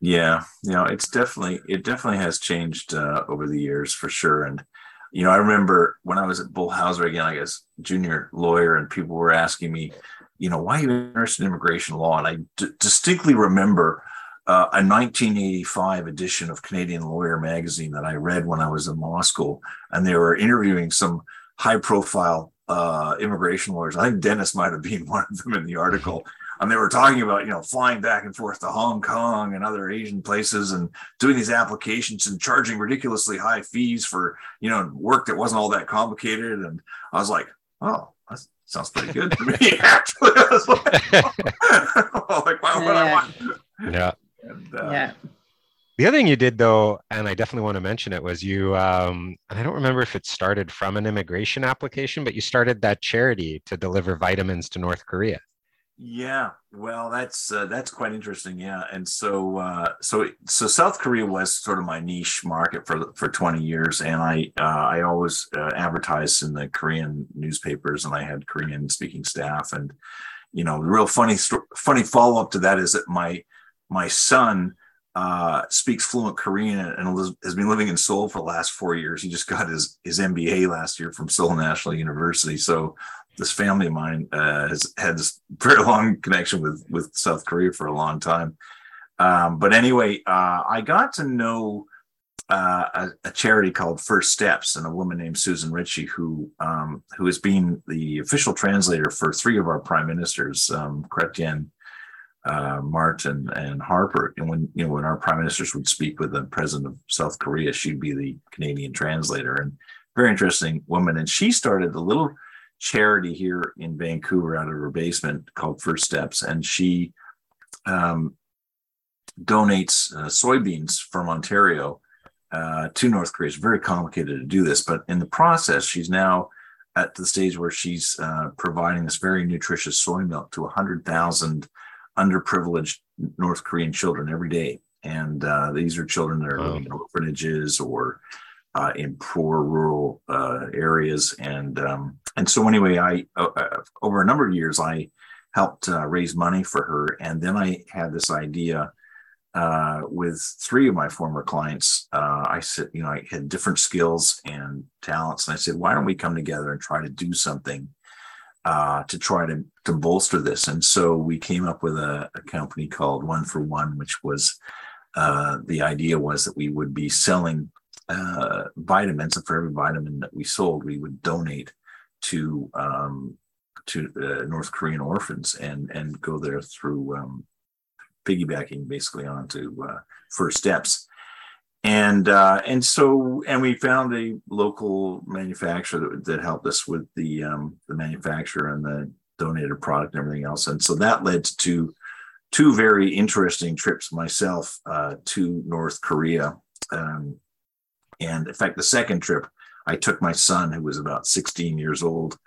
Yeah, you know, it's definitely it definitely has changed uh, over the years for sure. And you know, I remember when I was at Bull Housser again, I guess junior lawyer, and people were asking me, you know, why are you interested in immigration law? And I d- distinctly remember uh, a 1985 edition of Canadian Lawyer magazine that I read when I was in law school, and they were interviewing some high profile uh, immigration lawyers. I think Dennis might have been *laughs* one of them in the article. And they were talking about, you know, flying back and forth to Hong Kong and other Asian places and doing these applications and charging ridiculously high fees for, you know, work that wasn't all that complicated. And I was like, oh, that sounds pretty good to me. *laughs* Actually, *laughs* I was like, like wow, what yeah. I want. Yeah. And, uh, yeah. The other thing you did, though, and I definitely want to mention it, was you, um, and I don't remember if it started from an immigration application, but you started that charity to deliver vitamins to North Korea. Yeah, well, that's uh, that's quite interesting. Yeah, and so uh, so so South Korea was sort of my niche market for for twenty years, and I uh, I always uh, advertised in the Korean newspapers, and I had Korean speaking staff, and you know, the real funny funny follow up to that is that my my son uh, speaks fluent Korean and has been living in Seoul for the last four years. He just got his his MBA last year from Seoul National University. So this family of mine uh, has had this *laughs* very long connection with with South Korea for a long time. Um, but anyway, uh, I got to know uh, a, a, charity called First Steps and a woman named Susan Ritchie who um, who has been the official translator for three of our prime ministers, um, Chrétien, uh, Martin, and Harper. And when you know when our prime ministers would speak with the president of South Korea, she'd be the Canadian translator. And very interesting woman. And she started a little charity here in Vancouver out of her basement called First Steps, and she um, donates uh, soybeans from Ontario uh, to North Korea. It's very complicated to do this, but in the process, she's now at the stage where she's uh, providing this very nutritious soy milk to 100,000 underprivileged North Korean children every day. And uh, these are children that are wow. living in orphanages or uh, in poor rural uh, areas. And um, and so anyway, I uh, uh, over a number of years I helped uh, raise money for her, and then I had this idea uh, with three of my former clients. I said, you know, I had different skills and talents, and I said, why don't we come together and try to do something to try to to bolster this? And so we came up with a, a company called One for One, which was the idea was that we would be selling uh, vitamins, and for every vitamin that we sold, we would donate to um, to uh, North Korean orphans and and go there through um, piggybacking basically onto uh, First Steps. And uh, and so and we found a local manufacturer that, that helped us with the um, the manufacturer and the donated product and everything else. And so that led to two very interesting trips myself uh, to North Korea. Um, and in fact, the second trip, I took my son, who was about 16 years old,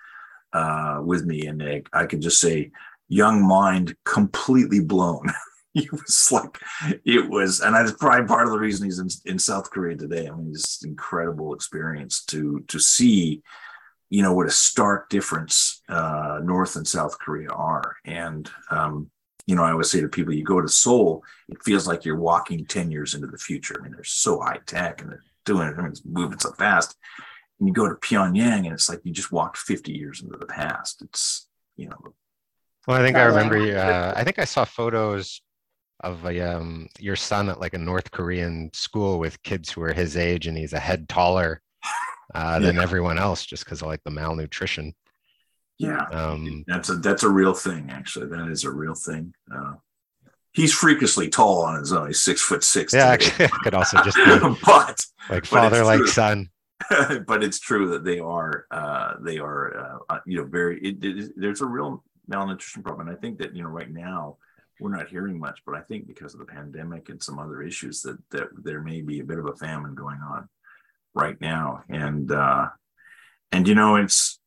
uh, with me, and I, I could just say, young mind completely blown. *laughs* *laughs* he was like, it was, and that's probably part of the reason he's in, in South Korea today. I mean, it's an incredible experience to to see, you know, what a stark difference uh, North and South Korea are. And um, you know, I always say to people, you go to Seoul, it feels like you're walking 10 years into the future. I mean, they're so high tech and they're doing it, I mean, it's moving so fast. And you go to Pyongyang and it's like you just walked 50 years into the past. It's, you know. Well, I think I remember, uh, I think I saw photos of a, um, your son at like a North Korean school with kids who are his age and he's a head taller uh, than yeah. everyone else just because of like the malnutrition. Yeah, um, that's a that's a real thing. Actually, that is a real thing. Uh, he's freakishly tall on his own. He's six foot six. Yeah, actually, could also *laughs* just be but like father like son. *laughs* but it's true that they are uh, they are uh, uh you know very it, it, there's a real malnutrition problem. And I think that you know right now we're not hearing much, but I think because of the pandemic and some other issues that that there may be a bit of a famine going on right now. And uh, and you know it's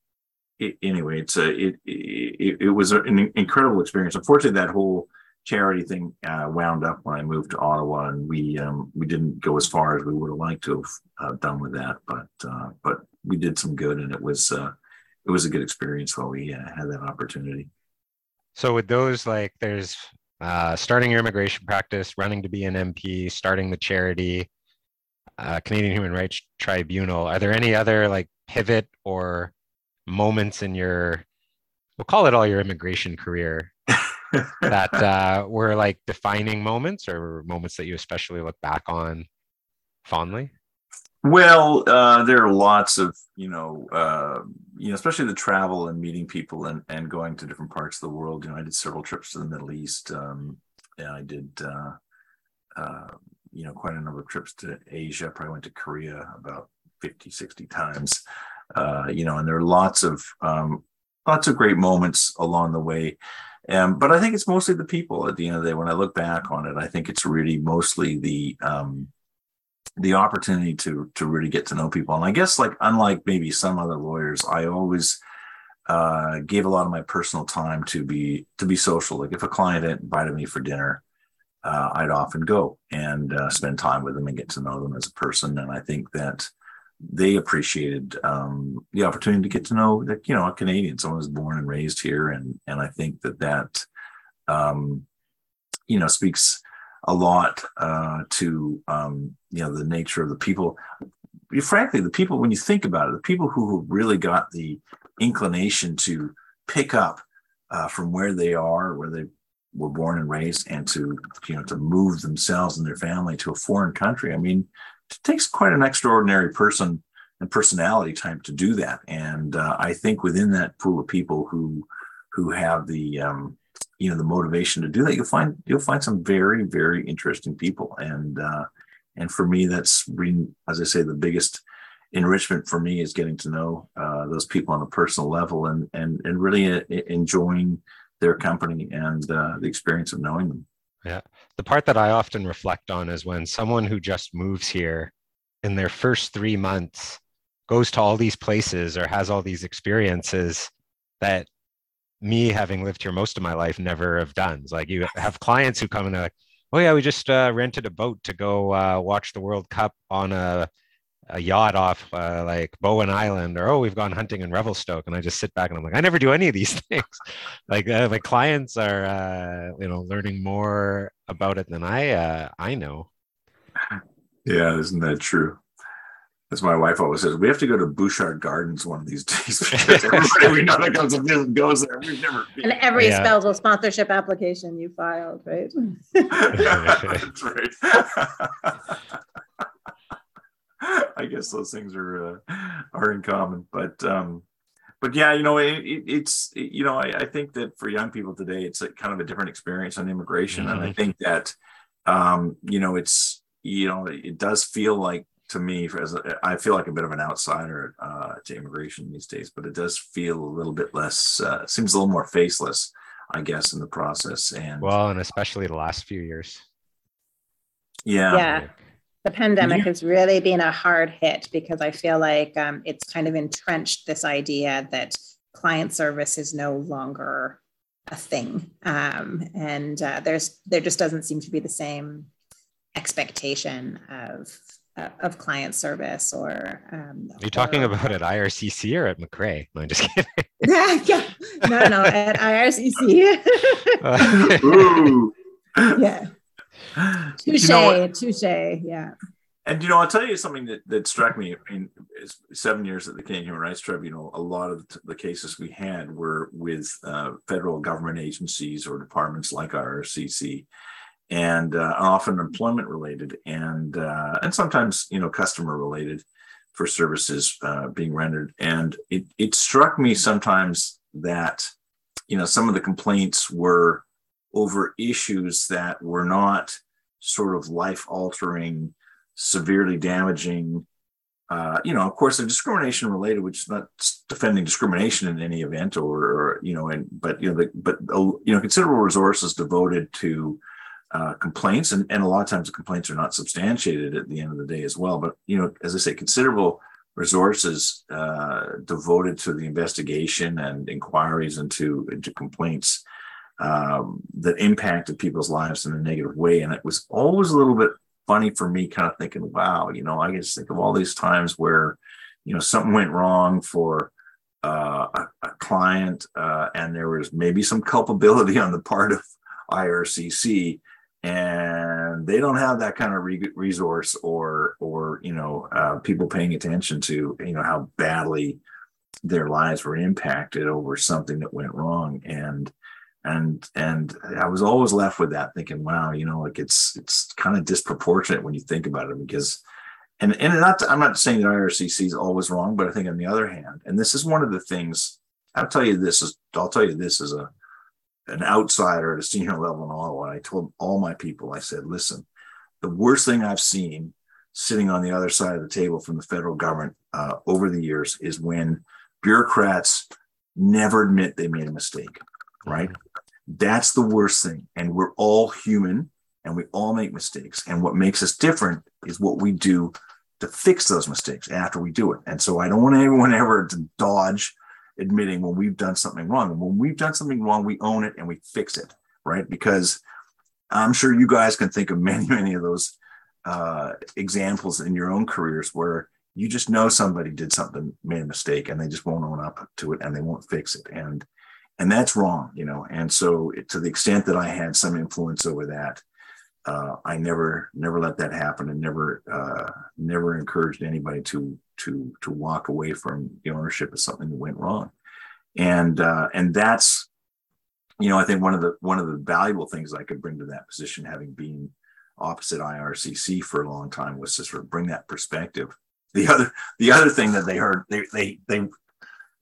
it, anyway, it's a it, it, it was an incredible experience. Unfortunately, that whole charity thing uh, wound up when I moved to Ottawa, and we um, we didn't go as far as we would have liked to have uh, done with that, but uh, but we did some good, and it was uh, it was a good experience while we uh, had that opportunity. So with those, like, there's uh, starting your immigration practice, running to be an MP, starting the charity, Canadian Human Rights Tribunal. Are there any other like pivot or moments in your we'll call it all your immigration career *laughs* that uh, were like defining moments or moments that you especially look back on fondly well uh, there are lots of you know uh, you know especially the travel and meeting people and, and going to different parts of the world you know i did several trips to the middle east um, and i did uh, uh, you know quite a number of trips to asia probably went to korea about 50 60 times uh, you know, and there are lots of um, lots of great moments along the way. Um, but I think it's mostly the people at the end of the day. When I look back on it, I think it's really mostly the um, the opportunity to to really get to know people. And I guess like unlike maybe some other lawyers, I always uh, gave a lot of my personal time to be to be social. Like if a client invited me for dinner, uh, I'd often go and uh, spend time with them and get to know them as a person. And I think that they appreciated um, the opportunity to get to know that you know a Canadian, someone who's born and raised here, and and I think that that um, you know speaks a lot uh, to um, you know the nature of the people. Frankly, the people when you think about it, the people who really got the inclination to pick up uh, from where they are, where they were born and raised, and to you know to move themselves and their family to a foreign country. I mean, it takes quite an extraordinary person and personality type to do that. And uh, I think within that pool of people who who have the um, you know the motivation to do that, you'll find you'll find some very very interesting people. And uh, and for me, that's been, as I say, the biggest enrichment for me is getting to know uh, those people on a personal level and and and really uh, enjoying their company and uh, the experience of knowing them. Yeah. The part that I often reflect on is when someone who just moves here in their first three months goes to all these places or has all these experiences that me having lived here most of my life never have done. It's like you have clients who come and they're like, oh yeah, we just uh, rented a boat to go uh, watch the World Cup on a a yacht off uh, like Bowen Island, or oh, we've gone hunting in Revelstoke, and I just sit back and I'm like, I never do any of these *laughs* things. like uh, my clients are, uh, you know, learning more about it than I uh, I know. Yeah, isn't that true? As my wife always says, we have to go to Butchart Gardens one of these days *laughs* because everybody we know that comes and goes there. We've never been. And every yeah. spousal sponsorship application you filed, right? That's right. *laughs* I guess those things are uh, are in common. But um, but yeah, you know, it, it, it's it, you know, I, I, think that for young people today, it's a kind of a different experience on immigration, mm-hmm. and I mm-hmm. think that um, you know, it's you know, it does feel like to me, as a, I feel like a bit of an outsider uh, to immigration these days, but it does feel a little bit less. Uh, seems a little more faceless, I guess, in the process. And well, and especially the last few years. Yeah. Yeah. The pandemic yeah. has really been a hard hit because I feel like um, it's kind of entrenched this idea that client service is no longer a thing, um, and uh, there's there just doesn't seem to be the same expectation of of client service or um, are you talking or, about at ircc or at mccrea no i'm just *laughs* kidding. Yeah, *laughs* yeah no no at ircc yeah. *gasps* Touche you know touche. Yeah. And you know, I'll tell you something that, that struck me. In seven years at the Canadian Human Rights Tribunal. A lot of the cases we had were with uh, federal government agencies or departments like IRCC, and uh, often employment related and uh, and sometimes you know customer related for services uh, being rendered. And it, it struck me sometimes that you know some of the complaints were over issues that were not sort of life altering severely damaging uh, you know, of course, the discrimination related, which is not defending discrimination in any event, or, or you know, and but you know, the, but uh, you know, considerable resources devoted to uh, complaints, and, and a lot of times the complaints are not substantiated at the end of the day as well. But you know, as I say, considerable resources uh, devoted to the investigation and inquiries into into complaints um, that impacted people's lives in a negative way, and it was always a little bit funny for me, kind of thinking, "Wow, you know, I just think of all these times where you know something went wrong for." Uh, a, a, client, uh, and there was maybe some culpability *laughs* on the part of IRCC, and they don't have that kind of re- resource or or you know uh, people paying attention to you know how badly their lives were impacted over something that went wrong. And and and I was always left with that thinking wow you know like it's it's kind of disproportionate when you think about it because and and not I'm not saying that IRCC is always wrong but I think on the other hand and this is one of the things I'll tell you this is I'll tell you this as a an outsider at a senior level in Ottawa. And I told all my people, I said, listen, the worst thing I've seen sitting on the other side of the table from the federal government uh, over the years is when bureaucrats never admit they made a mistake, right? Mm-hmm. That's the worst thing. And we're all human and we all make mistakes. And what makes us different is what we do to fix those mistakes after we do it. And so I don't want anyone *laughs* ever to dodge admitting when we've done something wrong. And when we've done something wrong, we own it and we fix it, right? Because I'm sure you guys can think of many, many of those uh, examples in your own careers where you just know somebody did something, made a mistake, and they just won't own up to it and they won't fix it. And and that's wrong, you know. And so, to the extent that I had some influence over that, uh, I never never let that happen, and never uh, never encouraged anybody to to to walk away from the ownership of something that went wrong. And uh, and that's you know i think one of the one of the valuable things i could bring to that position having been opposite ircc for a long time was to sort of bring that perspective. The other the other thing that they heard they they they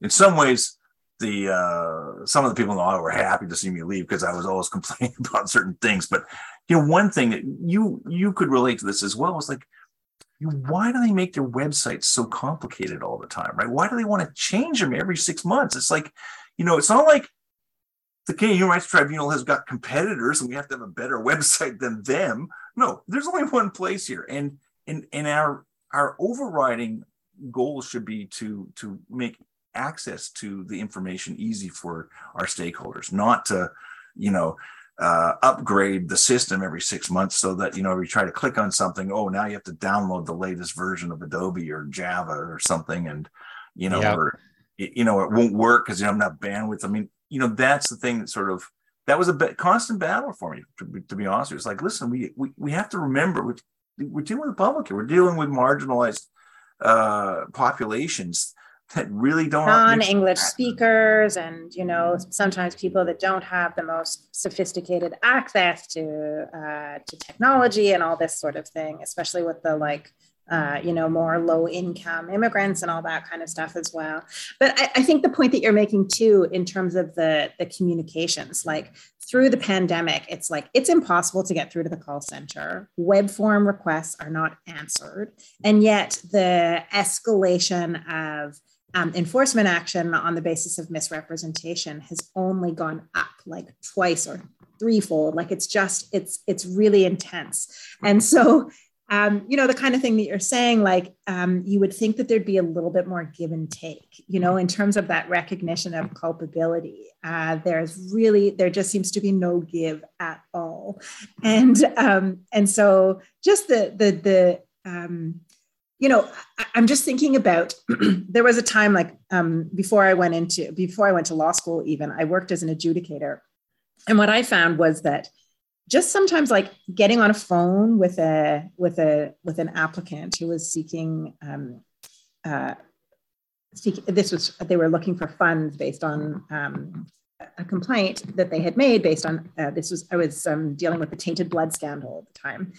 in some ways the uh, some of the people in Ottawa were happy to see me leave because I was always *laughs* complaining about certain things. But you know, one thing that you you could relate to this as well was like why do they make their websites so complicated all the time, right? Why do they want to change them every six months? It's like, you know, it's not like the Canadian Human Rights Tribunal has got competitors and we have to have a better *laughs* website than them. No, there's only one place here. And and and our our overriding goal should be to to make access to the information easy for our stakeholders, not to, you know, uh, upgrade the system every six months so that you know if you try to click on something oh now you have to download the latest version of adobe or java or something and you know yep. or you know it won't work because you don't have bandwidth. I mean you know that's the thing that sort of that was a bit, constant battle for me to, be, to be honest it's like listen we, we we have to remember we're, we're dealing with the public here. We're dealing with marginalized uh, populations that really don't non-english speakers and you know sometimes people that don't have the most sophisticated access to uh, to technology and all this sort of thing especially with the like uh, you know, more low income immigrants and all that kind of stuff as well. But I, I, think the point that you're making too, in terms of the, the communications, like through the pandemic, it's like it's impossible to get through to the call center. Web form requests are not answered. And yet the escalation of um, enforcement action on the basis of misrepresentation has only gone up like twice or threefold like it's just it's it's really intense and so um, you know, the kind of thing that you're saying, like um, you would think that there'd be a little bit more give and take, you know, in terms of that recognition of culpability. Uh, there's really, there just seems to be no give at all. And, um, and so just the, the, the, um, you know, I, am just thinking about, *clears throat* there was a time like um, before I went into, before I went to law school, even I worked as an adjudicator. And what I found was that just sometimes like getting on a phone with a with a with an applicant who was seeking um, uh, seek, this was they were looking for funds based on um, a complaint that they had made based on uh, this was I was um, dealing with the tainted blood scandal at the time,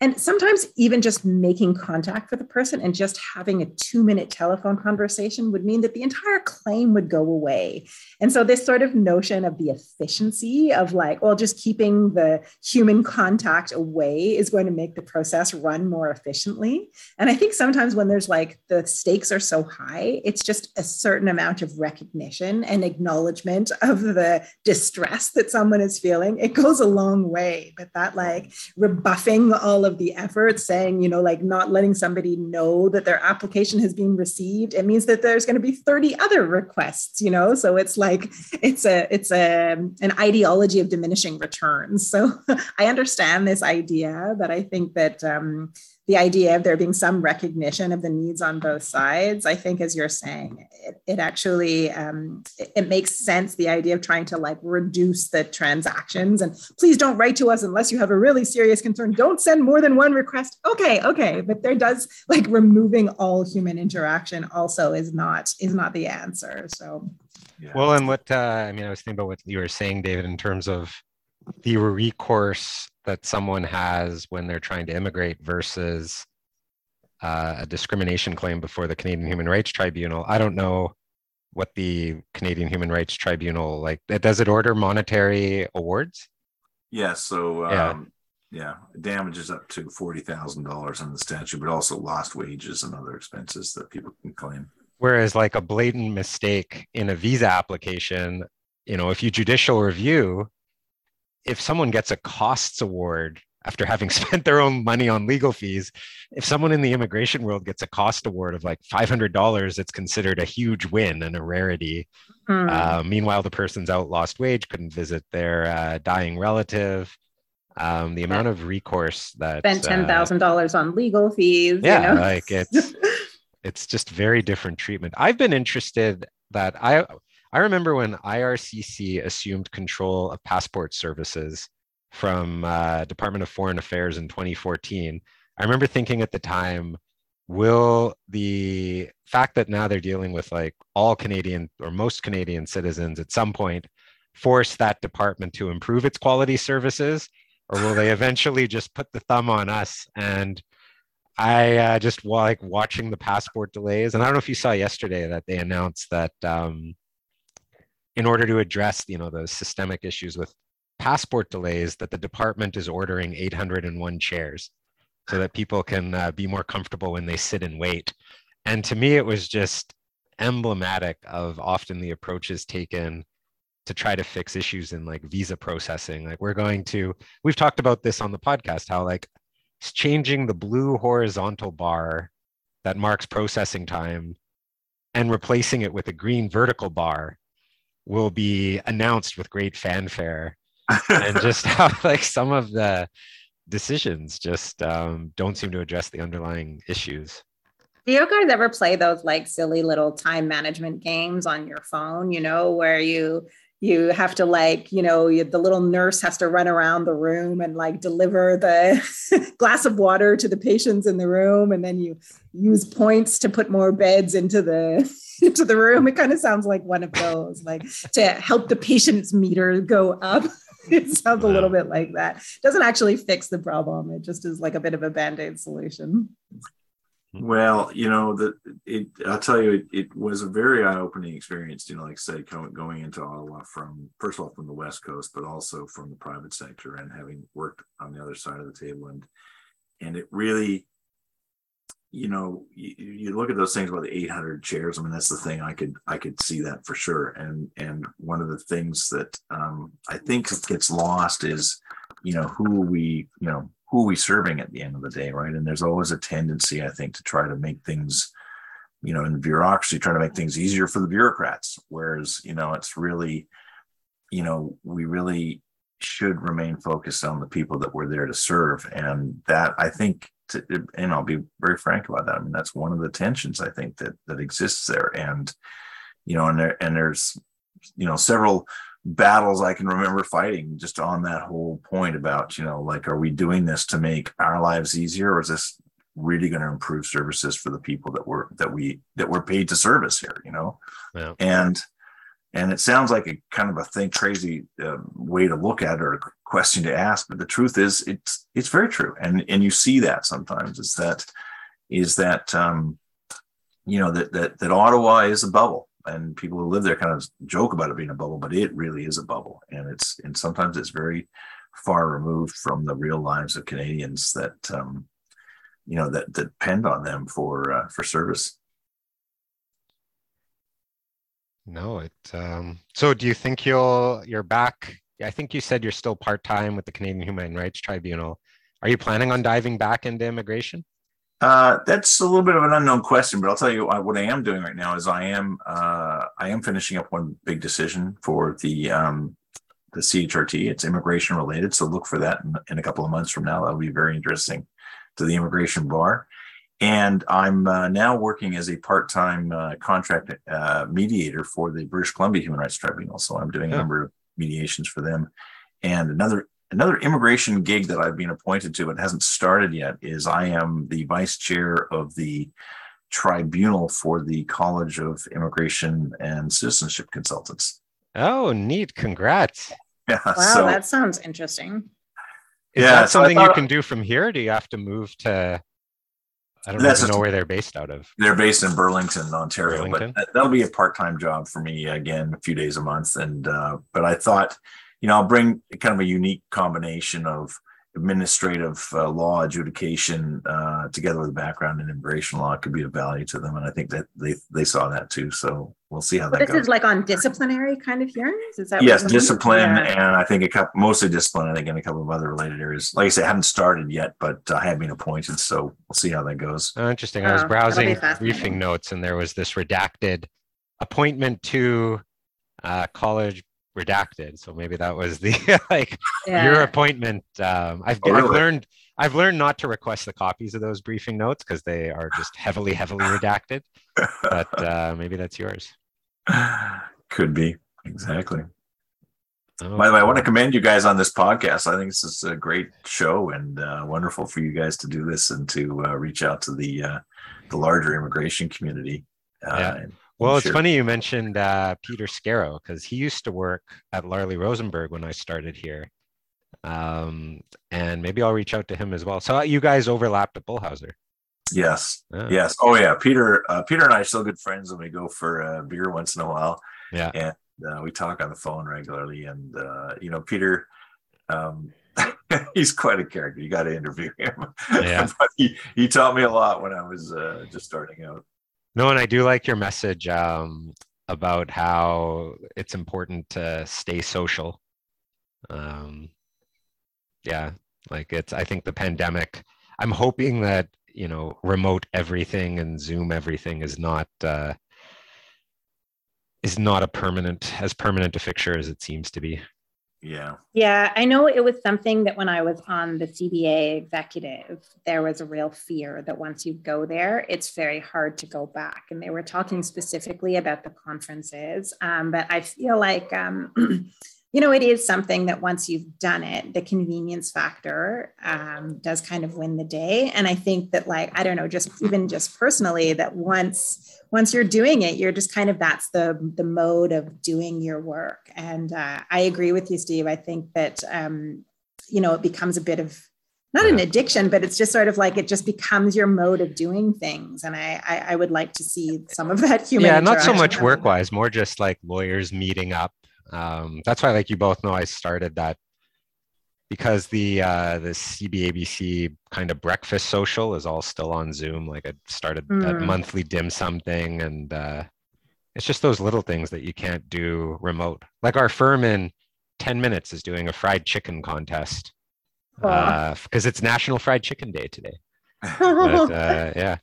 and sometimes even just making contact with a person and just having a two minute telephone conversation would mean that the entire claim would go away. And so, this sort of notion of the efficiency of like, well, just keeping the human contact away is going to make the process run more efficiently. And I think sometimes when there's like the stakes are so high, it's just a certain amount of recognition and acknowledgement of the distress that someone is feeling. It goes a long way, but that like rebuffing all of the effort saying, you know, like not letting somebody know that their application has been received, it means that there's going to be 30 other requests, you know? So it's like, it's a, it's a, an ideology of diminishing returns. So *laughs* I understand this idea, but I think that, um, the idea of there being some recognition of the needs on both sides i think as you're saying it, it actually um, it, it, makes sense the idea of trying to like reduce the transactions. And please don't write to us unless you have a really serious concern. Don't send more than one request. Okay okay. But there does like removing all human interaction also is not is not the answer. So yeah. well and what uh, i mean i was thinking about what you were saying david in terms of the recourse that someone has when they're trying to immigrate versus uh, a discrimination claim before the Canadian Human Rights Tribunal. I don't know what the Canadian Human Rights Tribunal like. Does it order monetary awards? Yeah. So um, yeah, yeah, damages up to forty thousand dollars on the statute, but also lost wages and other expenses that people can claim. Whereas, like a blatant mistake in a visa application, you know, if you judicial review, if someone gets a costs award after having *laughs* spent their own money on legal fees, if someone in the immigration world gets a cost award of like $500, it's considered a huge win and a rarity. Mm. Uh, meanwhile, the person's out lost wage, couldn't visit their uh, dying relative. Um, the amount of recourse that spent uh, ten thousand uh, dollars on legal fees. Yeah, you know? like it's *laughs* it's just very different treatment. I've been interested that I I remember when IRCC assumed control of passport services from uh, Department of Foreign Affairs in 2014. I remember thinking at the time, will the fact that now they're dealing with like all Canadian or most Canadian citizens at some point force that department to improve its quality services, or will they *laughs* eventually just put the thumb on us and I uh, just like watching the passport delays, and I don't know if you saw yesterday that they announced that um, in order to address you know those systemic issues with passport delays that the department is ordering 801 chairs so that people can uh, be more comfortable when they sit and wait. And to me it was just emblematic of often the approaches taken to try to fix issues in like visa processing. Like we're going to we've talked about this on the podcast how like changing the blue horizontal bar that marks processing time and replacing it with a green vertical bar will be announced with great fanfare *laughs* and just how like some of the decisions just um, don't seem to address the underlying issues. Do you guys ever play those like silly little time management games on your phone you know where you you have to like you know you, the little nurse has to run around the room and like deliver the *laughs* glass of water to the patients in the room and then you use points to put more beds into the *laughs* into the room. It kind of sounds like one of those like to help the patient's meter go up. *laughs* It sounds a little bit like that. Doesn't actually fix the problem. It just is like a bit of a band-aid solution Well, you know that it. I'll tell you, it, it was a very eye-opening experience. You know, like I said, going into Ottawa from first of all from the West Coast, but also from the private sector, and having worked on the other side of the table, and and it really, you know, you, you look at those things about the 800 chairs. I mean, that's the thing. I could I could see that for sure. And and one of the things that um, I think gets lost is, you know, who we you know who are we serving at the end of the day, right? And there's always a tendency, I think, to try to make things, you know, in bureaucracy, try to make things easier for the bureaucrats. Whereas, you know, it's really, you know, we really should remain focused on the people that we're there to serve. And that I think to, and I'll be very frank about that. I mean, that's one of the tensions I think that that exists there. And, you know, and there and there's, you know, several battles I can remember fighting just on that whole point about, you know, like, are we doing this to make our lives easier or is this really going to improve services for the people that we're, that we, that we're paid to service here, you know? Yeah. And, and it sounds like a kind of a think crazy uh, way to look at it or a question to ask, but the truth is it's, it's very true. And, and you see that sometimes is that, is that, um, you know, that, that, that Ottawa is a bubble and people who live there kind of joke about it being a bubble, but it really is a bubble, and it's and sometimes it's very far removed from the real lives of Canadians that um, you know that, that depend on them for uh, for service. No, it. Um, so, do you think you'll you're back? I think you said you're still part time with the Canadian Human Rights Tribunal. Are you planning on diving back into immigration? Uh, that's a little bit of an unknown question, but I'll tell you what I am doing right now is I am uh, I am finishing up one big decision for the um, the CHRT. It's immigration related, so look for that in, in, a couple of months from now. That'll be very interesting to the immigration bar. And I'm uh, now working as a part-time uh, contract uh, mediator for the British Columbia Human Rights Tribunal. So I'm doing a number of mediations for them. And another Another immigration gig that I've been appointed to, but hasn't started yet, is I am the vice chair of the tribunal for the College of Immigration and Citizenship Consultants. Oh, neat. Congrats. Yeah, wow, so, that sounds interesting. Is yeah, that something thought, you can do from here? do you have to move to? I don't even know where they're based out of. They're based in Burlington, Ontario, Burlington? but that, will be a part-time job for me again, a few days a month. And uh, but I thought you know, I'll bring kind of a unique combination of administrative uh, law adjudication uh, together with a background in immigration law could be of value to them, and I think that they they saw that too. So we'll see how but that this goes. is like on disciplinary kind of hearings. Is that yes, discipline, yeah. and I think a couple mostly discipline. I think in a couple of other related areas. Like I said, I haven't started yet, but I have been appointed, so we'll see how that goes. Oh, interesting. I was oh, browsing briefing notes, and there was this redacted appointment to uh, college redacted. So maybe that was the *laughs* like yeah. your appointment. Um, I've, oh, really? I've learned I've learned not to request the copies of those briefing notes because they are just heavily, heavily redacted. But *laughs* uh, maybe that's yours. Could be exactly. Oh, By the way, I want to commend you guys on this podcast. I think this is a great show and uh, wonderful for you guys to do this and to uh, reach out to the uh, the larger immigration community. Uh, yeah. And, well, it's funny you mentioned uh, Peter Scarrow because he used to work at Larlee Rosenberg when I started here. Um, and maybe I'll reach out to him as well. So uh, you guys overlapped at Bull Housser. Yes. Oh. Yes. Oh yeah. Peter, uh, Peter and I are still good friends and we go for a beer once in a while. Yeah. And uh, we talk on the phone regularly. And, uh, you know, Peter, um, *laughs* he's quite a character. You got to interview him. *laughs* Yeah. he, he taught me a lot when I was uh, just starting out. No, and I do like your message um, about how it's important to stay social. Um, yeah, like it's. I think the pandemic. I'm hoping that you know remote everything and Zoom everything is not uh, is not a permanent as permanent a fixture as it seems to be. Yeah. Yeah. I know it was something that when I was on the CBA executive, there was a real fear that once you go there, it's very hard to go back. And they were talking specifically about the conferences. Um, but I feel like um, *clears throat* you know, it is something that once you've done it, the convenience factor um, does kind of win the day. And I think that, like, I don't know, just even just personally, that once once you're doing it, you're just kind of that's the the mode of doing your work. And uh, I agree with you, Steve. I think that um, you know it becomes a bit of not an addiction, but it's just sort of like it just becomes your mode of doing things. And I, I, I would like to see some of that *laughs* human. Yeah, not so much work wise, more just like lawyers meeting up. Um, that's why, like you both know, I started that because the uh, the CBABC kind of breakfast social is all still on Zoom. Like I started mm. that monthly dim sum thing, and uh, it's just those little things that you can't do remote. Like our firm in ten minutes is doing a fried chicken contest because uh, it's National Fried Chicken Day today. *laughs* but, uh, yeah,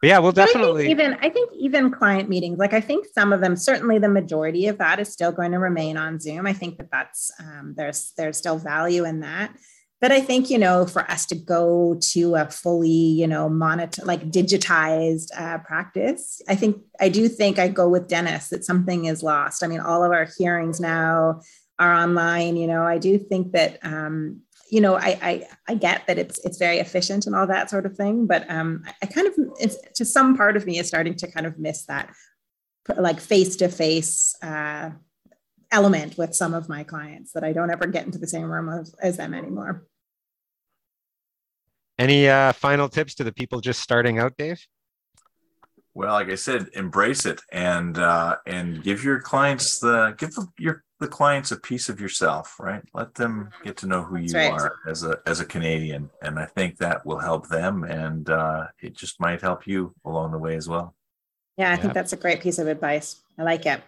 but yeah, we'll definitely. I even I think even client meetings, like I think some of them, certainly the majority of that is still going to remain on Zoom. I think that that's um, there's there's still value in that. But I think you know, for us to go to a fully you know monitor like digitized uh, practice, I think I do think I go with Dennis that something is lost. I mean, all of our hearings now are online. You know, I do think that um, you know, I, I, I get that it's it's very efficient and all that sort of thing, but um, I kind of it's to some part of me is starting to kind of miss that like face to face element with some of my clients that I don't ever get into the same room as, as them anymore. Any uh, final tips to the people just starting out, Dave? Well, like I said, embrace it and uh, and give your clients the give your the clients a piece of yourself, right? Let them get to know who you right. are as a as a Canadian, and I think that will help them, and uh, it just might help you along the way as well. Yeah, I yeah. think that's a great piece of advice. I like it.